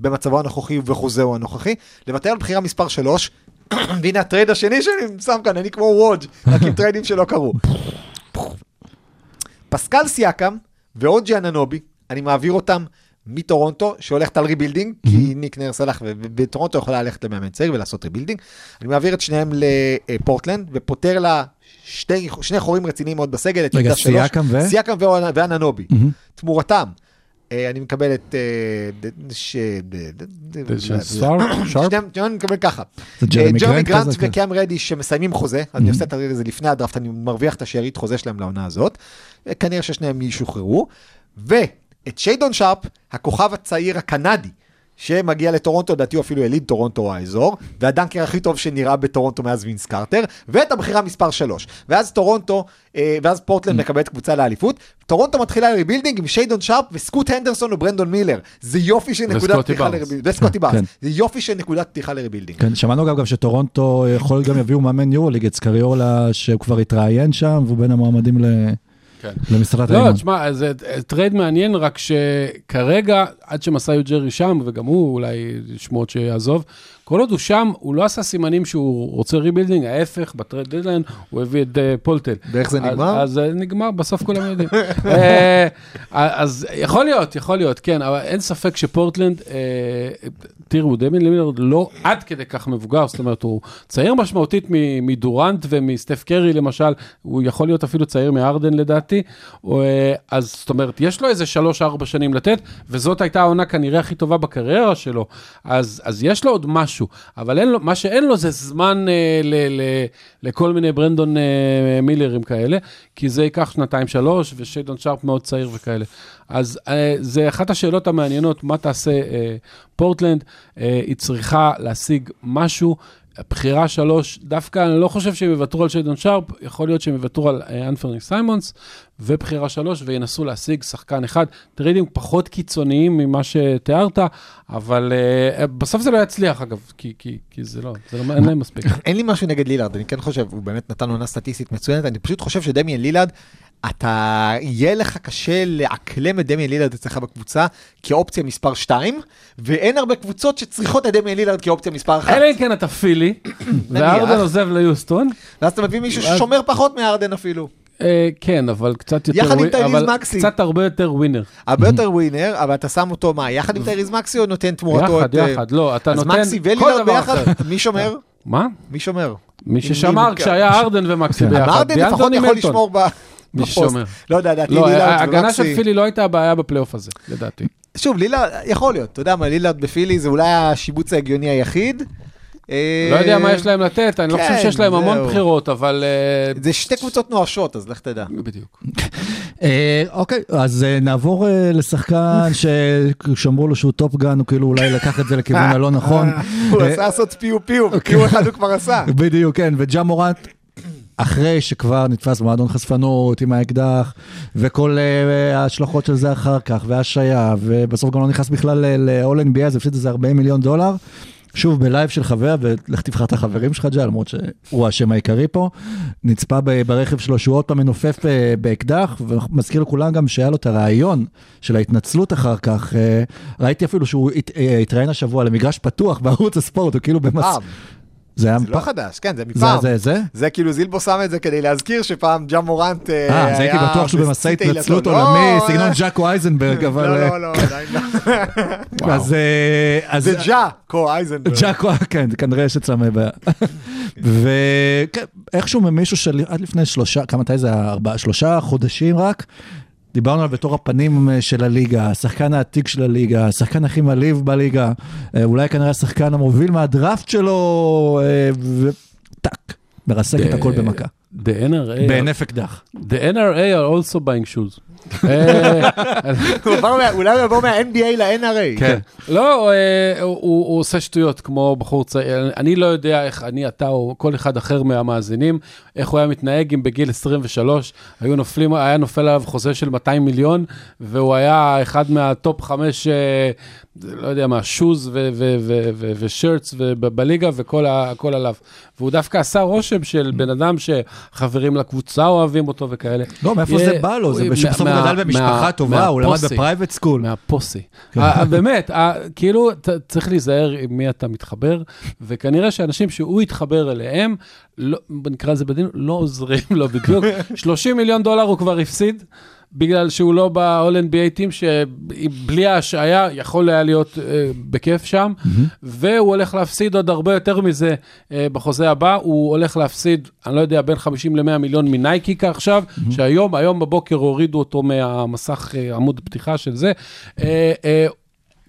במצבו הנוכחי ובחוזהו הנוכחי, לוותר על בחירה מספר 3, [CLEARS THROAT] והנה הטרייד השני שאני שם כאן, אני כמו וודג', רק עם טריידים שלא קרו. פסקל סיאקם ואוג'י אננובי, אני מעביר אותם מטורונטו, שהולכת על rebuilding, כי ניק נרס הלך, וטורונטו יכולה ללכת למאמן צעיר ולעשות rebuilding. אני מעביר את שניהם לפורטלנד, ופותר לה שתי, שני חורים רציניים מאוד בסגל. את
רגע. סיאקם ו?
סיאקם ואנ- ואננובי.
מהמם.
תמורתם, אה, אני מקבל את... אה, ש- אני מקבל ככה.
ג'רמי
אה, ג'רמי
גרנט כן.
וקאם רדיש שמסיימים חוזה, אני עושה את זה לפני הדראפט, אני מרוויח את השארית חוזה שלהם לעונה הזאת. אה, כנראה ששניהם ישוחררו. ואת שיידון שרפ, הכוכב הצעיר הקנדי, שמגיע לטורונטו, לדעתי הוא אפילו יליד טורונטו או האזור, וה dunker הכי טוב שנראה בטורונטו מאז וינס קרטר, ואת הבחירה מספר 3. ואז טורונטו, אה, ואז פורטלנד מקבלת קבוצה לאליפות. טורונטו מתחילה rebuilding עם שיידון שרפ וסקוט הנדרסון וברנדון מילר. זה יופי של נקודת פתיחה.
ל
rebuilding. וסקוטי
כן.
בארנס. זה יופי של נקודת פתיחה ל rebuilding.
כן, שמענו גם, שטורונטו יכול גם יביאו מאמן יורוליג, את סקריולו, שהוא כבר התראיין שם, והוא בין המועמדים ל...
כן.
למשרת
לא,
האימון.
תשמע, זה טרייד מעניין, רק שכרגע, עד שמסאי יוג'ירי שם, וגם הוא אולי שמועות שיעזוב, כל עוד הוא שם, הוא לא עשה סימנים שהוא רוצה rebuilding, ההפך, ב trade deadline הוא הביא את אה, פולטל.
ואיך זה נגמר?
אז אה, נגמר, בסוף כולם יודעים. [LAUGHS] אה, אז יכול להיות, יכול להיות, כן, אבל אין ספק שפורטלנד, תראו, דמיאן לילארד לא עד כדי כך מבוגר, זאת אומרת, הוא צעיר משמעותית מדורנט ומסטף קרי למשל, הוא יכול להיות אפילו צעיר מארדן לדעתי, אז זאת אומרת, יש לו איזה שלוש-ארבע שנים לתת, וזאת הייתה העונה כנראה הכי טובה בקריירה שלו, אז יש לו עוד משהו, אבל אין לו, מה שאין לו זה זמן אה, ל, ל, לכל מיני ברנדון אה, מילרים כאלה, כי זה ייקח שנתיים-שלוש, ושיידון שרפ מאוד צעיר וכאלה. אז אה, זה אחת השאלות המעניינות, מה תעשה אה, פורטלנד? אה, היא צריכה להשיג משהו. בחירה שלוש, דווקא אני לא חושב שהם יוותרו על שיידון שרפ, יכול להיות שהם יוותרו על אה, אנפרני סיימונס, ובחירה שלוש, וינסו להשיג שחקן אחד. טריידים פחות קיצוניים ממה שתיארת, אבל אה, בסוף זה לא יצליח אגב, כי, כי, כי זה לא, זה לא, אין להם מספיק. [LAUGHS]
אין לי משהו נגד לילארד, אני כן חושב, הוא באמת נתן עונה סטטיסטית מצוינת, אני פשוט חושב שדמיאן לילארד, אתה, יהיה לך קשה לאקלם את דמיאן לילארד אצלך בקבוצה כאופציה מספר 2, ואין הרבה קבוצות שצריכות את דמיאן לילארד כאופציה מספר 1.
אלא אם כן אתה פילי, [COUGHS] וארדן עוזב ליוסטון,
ואז אתה מביא מישהו ששומר פחות מארדן אפילו.
אה, כן, אבל קצת יותר,
יחד עם טייריז מקסי.
קצת הרבה יותר ווינר.
הרבה יותר ווינר, אבל אתה שם אותו, מה, יחד עם טייריז מקסי או נותן תמורתו
יחד,
את... אה,
יחד, לא, אתה
אז
נותן
מקסי
כל
ולילארד ביחד. מי שומר?
מה?
מי שומר?
מי ששמר כשהיה ארדן ומקסי ביחד.
ארדן לפחות יכול. לשמור ב-
מי
בפוסט.
ששומר.
לא יודע, לדעתי
לא,
לילארד
ההגנה של
ומקסי.
פילי לא הייתה הבעיה בפלייאוף הזה, לדעתי.
שוב, לילארד, יכול להיות, אתה יודע מה, לילארד בפילי זה אולי השיבוץ ההגיוני היחיד. אה,
לא יודע מה יש להם לתת, אני לא חושב
כן,
שיש להם המון. בחירות, אבל... אה,
זה שתי קבוצות נואשות, אז לך תדע.
בדיוק. [LAUGHS]
אה, אוקיי, אז נעבור לשחקן שאמרו לו שהוא Top Gun, הוא כאילו אולי לקח את זה לכיוון הלא נכון. [LAUGHS]
הוא עשה לעשות פיו פיו, פיו אחד הוא כבר עשה. [LAUGHS]
בדיוק, כן, וג'ה מורנט, אחרי שכבר נתפס במועדון חשפנות עם האקדח, וכל ההשלכות של זה אחר כך, והשעיה, ובסוף גם לא נכנס בכלל ל-all NBA, אז הפסיד איזה 40 מיליון דולר. שוב, בלייב של חבר, ולך תבחר את החברים שלך, ג'ה, למרות שהוא האשם העיקרי פה. נצפה ברכב שלו שהוא עוד פעם מנופף ב- באקדח, ומזכיר לכולם גם שהיה לו את הרעיון של ההתנצלות אחר כך. אה, ראיתי אפילו שהוא אה, התראיין השבוע למגרש פתוח בערוץ הספורט, הוא כאילו במס... זה היה
זה לא חדש, כן, זה
זה,
מפעם.
זה, זה?
זה כאילו זילבו שם את זה כדי להזכיר שפעם ג'ה מורנט אה,
אה, אז הייתי
היה
בטוח שהוא במסע התנצלות
תהילתו.
עולמי,
לא,
סגנון ג'אקו אייזנברג, [LAUGHS] אבל...
לא, לא, לא, עדיין לא. [LAUGHS]
אז... אה, אז-
זה ג'ה, קו אייזנברג.
ג'אקו, כן, כנראה יש אצלם בעיה. [LAUGHS] ואיכשהו ממישהו של עד לפני שלושה, כמה מתי זה היה? ארבעה, שלושה חודשים רק, דיברנו עליו בתור הפנים אה, של הליגה, השחקן העתיק של הליגה, השחקן הכי מעליב בליגה, אה, אולי כנראה השחקן המוביל מהדראפט שלו, אה, וטאק, מרסק את הכל במכה.
The NRA,
בהינף אקדח.
the NRA are also buying shoes. [LAUGHS] אה,
אולי הוא יעבור מה-NBA ל-NRA.
כן.
לא, אה, הוא, עושה שטויות כמו בחור צעיר. אני לא יודע איך אני, אתה או כל אחד אחר מהמאזינים, איך הוא היה מתנהג אם בגיל 23 היו נופלים, היה נופל עליו חוזה של 200 מיליון, והוא היה אחד מה top חמש, אה, לא יודע מה, shoes ו shirts בליגה וכל עליו. והוא דווקא עשה רושם של בן אדם שחברים לקבוצה אוהבים אותו וכאלה.
לא, מאיפה זה בא לו? זה בסוף הוא גדל במשפחה טובה, הוא למד.
ב
private school.
מהפוסי. אה, באמת, כאילו, צריך להיזהר עם מי אתה מתחבר, וכנראה שאנשים שהוא התחבר אליהם, לא- נקרא לזה בדין, לא עוזרים לו בדיוק. [LAUGHS] 30 מיליון דולר הוא כבר הפסיד. בגלל שהוא לא ב-all NBA טים שבלי ההשעיה יכול היה להיות אה, בכיף שם, והוא הולך להפסיד עוד הרבה יותר מזה אה, בחוזה הבא, הוא הולך להפסיד, אני לא יודע, בין 50 ל-100 מיליון מנייקי עכשיו, שהיום, היום בבוקר הורידו אותו מהמסך אה, עמוד פתיחה של זה. אה, אה,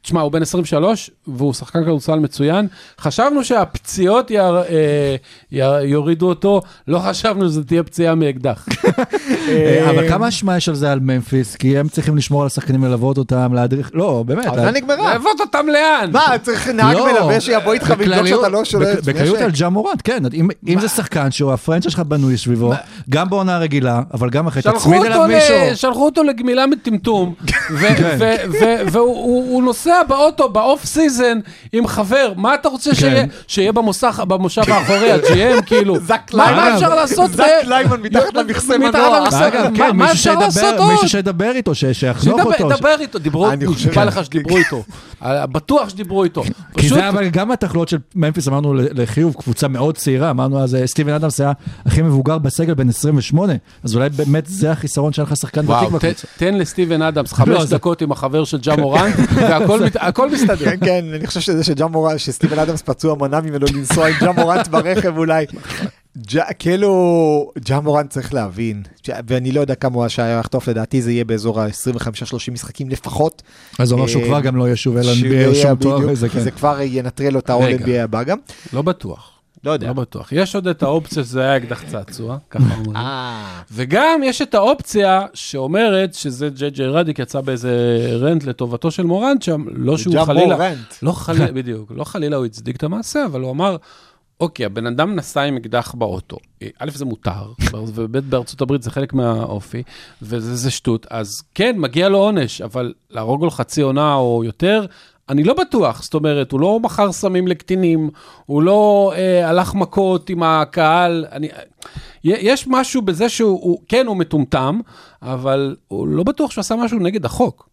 תשמע, הוא בן 23, והוא שחקן כדורסל מצוין. חשבנו שהפציעות יר, אה, י, יורידו אותו, לא חשבנו שזו תהיה פציעה מאקדח. [LAUGHS]
אה, אבל כמה אשמה יש על זה על ממפיס? כי הם צריכים לשמור על השחקנים, ללוות אותם, להדריך, לא, באמת.
העונה נגמרה.
להבות אותם לאן?
מה, צריך נהג
לא,
מלווה שיבוא איתך ויבדוק שאתה לא שולט.
בק- בקלות על ג'ה מורנט, כן. אם- אם זה שחקן שהוא הפרנצ' שלך בנוי סביבו, גם בעונה רגילה, אבל גם אחרי, תצמיד אליו מישהו.
שלחו אותו לגמילה מטמטום, [LAUGHS]
כן.
והוא הוא- הוא נוסע באוטו ב off season עם חבר, מה אתה רוצה שיהיה? שיהיה במוסך, במושב האחורי, ה-GM, [LAUGHS] כאילו?
זק
מה- מה
קליימן.
אפשר לעשות?
זק קליימן מתחת למכסה מנוע.
למכסה.
אגב,
מה-
כן,
אפשר לעשות עוד?
מישהו שידבר איתו, ש- שיחנוך אותו.
שידבר דבר איתו, דיברו,
אני חושב-
נשבע לך שדיברו איתו. בטוח שדיברו איתו.
כי זה אבל גם התחלואות של ממפיס, אמרנו לחיוב, קבוצה מאוד צעירה, אמרנו אז אה, סטיבן אדמס היה הכי מבוגר בסגל בן 28, אז אולי באמת זה החיסרון שהיה לך שחקן ותיק בקבוצה.
תן לסטיבן אדמס חמש
לא,
דקות עם החבר של ג'ה מורנט, והכל מת- [LAUGHS] הכל מסתדר.
כן, כן, אני חושב שזה שג'ה מורנט, שסטיבן אדמס פצוע מנע ממנו לנסוע עם ג'ה מורנט ברכב אולי. כאילו, ג'ה מורנט צריך להבין, ואני לא יודע כמה הוא היה יחטוף, לדעתי זה יהיה באזור ה-25-30 משחקים לפחות.
אז זה אומר שהוא
אה,
כבר גם לא יהיה שוב
שהוא
LNB או
יהיה
שום תואר וזה כן.
זה כבר ינטרל אותה
רגע.
ה-NBA הבא גם.
לא בטוח.
לא יודע.
לא בטוח. יש עוד את האופציה שזה היה אקדח צעצוע, [LAUGHS] ככה אומרים.
אה,
וגם יש את האופציה שאומרת שזה ג'יי ג'יי רדיק יצא באיזה רנט לטובתו של מורנט שם, לא שהוא חלילה,
מורנט.
לא חלילה, [LAUGHS] בדיוק, לא חלילה הוא הצדיק את המעשה, אבל הוא אמר, אוקיי, הבן אדם נסע עם אקדח באוטו. א', זה מותר, [LAUGHS] וב', בארצות הברית זה חלק מהאופי, וזה זה שטות, אז כן, מגיע לו עונש, אבל להרוג לו חצי עונה או יותר, אני לא בטוח, זאת אומרת, הוא לא מכר סמים לקטינים, הוא לא אה, הלך מכות עם הקהל, אני... יש משהו בזה שהוא, הוא, כן, הוא מטומטם, אבל הוא לא בטוח שהוא עשה משהו נגד החוק.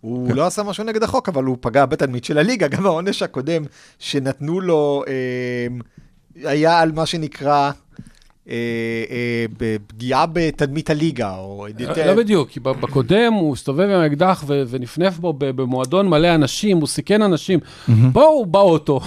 הוא לא עשה משהו נגד החוק, אבל הוא פגע בתדמית של הליגה. גם העונש הקודם שנתנו לו אה, היה על מה שנקרא אה, אה, פגיעה בתדמית הליגה, או...
לא בדיוק, כי בקודם הוא הסתובב עם האקדח ונפנף בו במועדון מלא אנשים, הוא סיכן אנשים. פה הוא באוטו.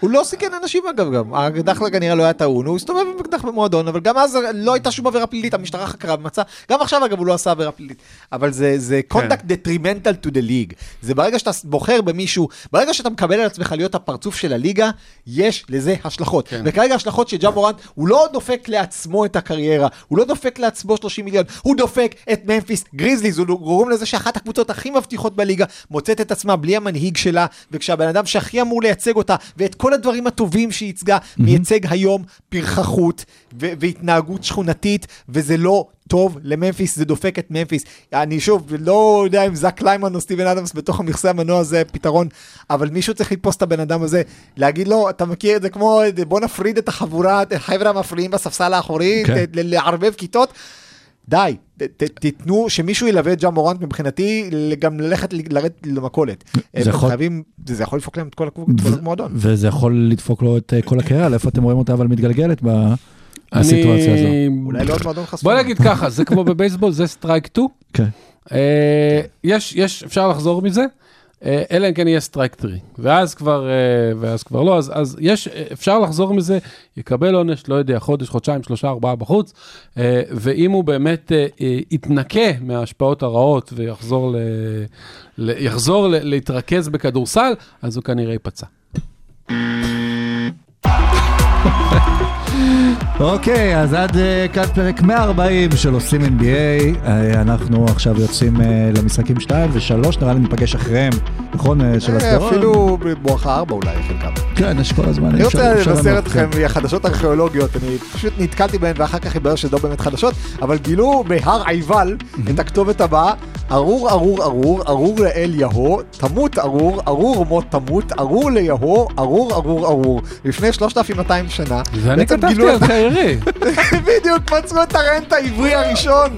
הוא לא סיכן אנשים אגב גם, האקדח כנראה לא היה טעון, הוא הסתובב עם אקדח במועדון, אבל גם אז לא הייתה שום עבירה פלילית, המשטרה חקרה ומצאה, גם עכשיו אגב הוא לא עשה עבירה פלילית, אבל זה, זה conduct detrimental to the league, זה ברגע שאתה בוחר במישהו, ברגע שאתה מקבל על עצמך להיות הפרצוף של הליגה, יש לזה השלכות,
כן.
וכרגע השלכות של ג'ה מורנט, הוא לא דופק לעצמו את הקריירה, הוא לא דופק לעצמו 30 מיליון, הוא דופק את ממפיס גריזליז, הוא גורם לזה שאחת הקבוצות הכי מבטיחות בליגה, מוצאת את עצמה בלי המנהיג שלה, וכשהבן אדם שהכי אמור לייצג אותה, ואת כל הדברים הטובים שהיא ייצגה, מייצג היום פרחחות ו- והתנהגות שכונתית, וזה לא טוב לממפיס, זה דופק את ממפיס. אני שוב, לא יודע אם זק קליימן או סטיבן אדמס בתוך המכסה המנוע זה פתרון, אבל מישהו צריך לתפוס את הבן אדם הזה, להגיד לו, אתה מכיר את זה כמו, בוא נפריד את החבורה, את החבר'ה המפריעים בספסל האחורי,
כן.
ת- ל- לערבב כיתות. די, ת- תיתנו, שמישהו ילווה את ג'ה מורנט מבחינתי, גם ללכת לרדת למכולת. הם
יכול-
חייבים, זה זה יכול לדפוק להם את כל המועדון.
וזה יכול לדפוק לו את אה, כל הקריירה, לאיפה אתם רואים אותה אבל מתגלגלת ב- בסיטואציה הזו.
אולי לא עוד מועדון חשוף.
בוא נגיד ככה, זה כמו בבייסבול, זה סטרייק 2.
כן.
אה, יש, יש, אפשר לחזור מזה, אה, אלא אם כן יהיה סטרייק 3, ואז כבר, אה, ואז כבר לא, אז, אז יש, אפשר לחזור מזה, יקבל עונש, לא יודע, חודש, חודשיים, שלושה, ארבעה בחוץ, ואם הוא באמת יתנקה מההשפעות הרעות ויחזור ל, ל, יחזור ל, להתרכז בכדורסל, אז הוא כנראה ייפצע.
אוקיי, אז עד אה, כאן פרק 140 של עושים NBA. אה, אנחנו עכשיו יוצאים אה, למשחקים 2 ו-3, נראה לי ניפגש אחריהם, נכון? אה, של הסדרות.
אפילו בואכה ארבע אולי, חלקם.
כן, יש כל הזמן.
אני רוצה לבשר אתכם
כן.
חדשות ארכיאולוגיות, אני פשוט נתקלתי בהן ואחר כך התברר שזה לא באמת חדשות, אבל גילו בהר עיבל את הכתובת הבאה, ארור ארור ארור, ארור לאל יהו, תמות ארור, ארור מות תמות, ארור ליהו, ארור ארור ארור. לפני 3,200 שנה.
זה אני כתבתי על
את-
קיירי, [LAUGHS]
בדיוק, מצאו את הרנט העברי הראשון.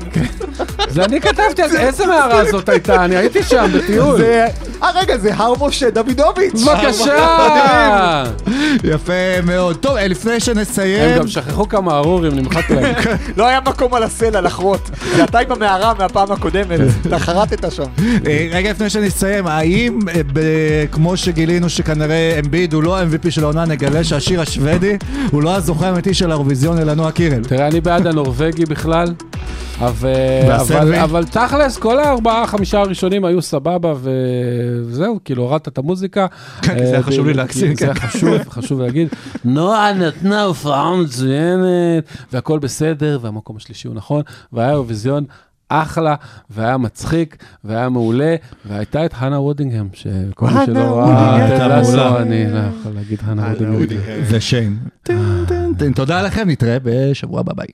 זה אני כתבתי על זה, איזה מערה זאת הייתה, אני הייתי שם בטיול.
זה, אה רגע, זה הר משה דוידוביץ'.
בבקשה!
יפה מאוד. טוב, אה, לפני שנסיים...
הם גם שכחו כמה ארורים, נמחק להם. [LAUGHS]
לא היה מקום על הסלע לחרות. זה אתה עם המערה מהפעם הקודמת, [LAUGHS] חרטת שם.
אה, רגע לפני שנסיים, האם אה, ב- כמו שגילינו שכנראה אמביד הוא לא ה-MVP של העונה, נגלה שהשיר השוודי הוא לא הזוכה האמיתי של האירוויזיון אלא נועה קירל.
תראה, אני בעד הנורבגי בכלל, אבל,
והסרבי?
אבל, אבל תכלס, כל הארבעה, חמישה הראשונים היו סבבה, וזהו, כאילו, הורדת את המוזיקה.
כן, כי זה היה
אה,
חשוב לי
כי
להקצין,
זה היה
כן.
חשוב, חשוב להגיד. נועה נתנה הופעה מצוינת, והכל בסדר, והמקום השלישי הוא נכון, והיה אירוויזיון. אחלה, והיה מצחיק, והיה מעולה, והייתה את חנה וודינגהם, שכל מי שלא ראה,
הייתה מעולה.
אני לא יכול להגיד חנה וודינגהם.
טין, טין. תודה לכם, נתראה בשבוע הבא ביי.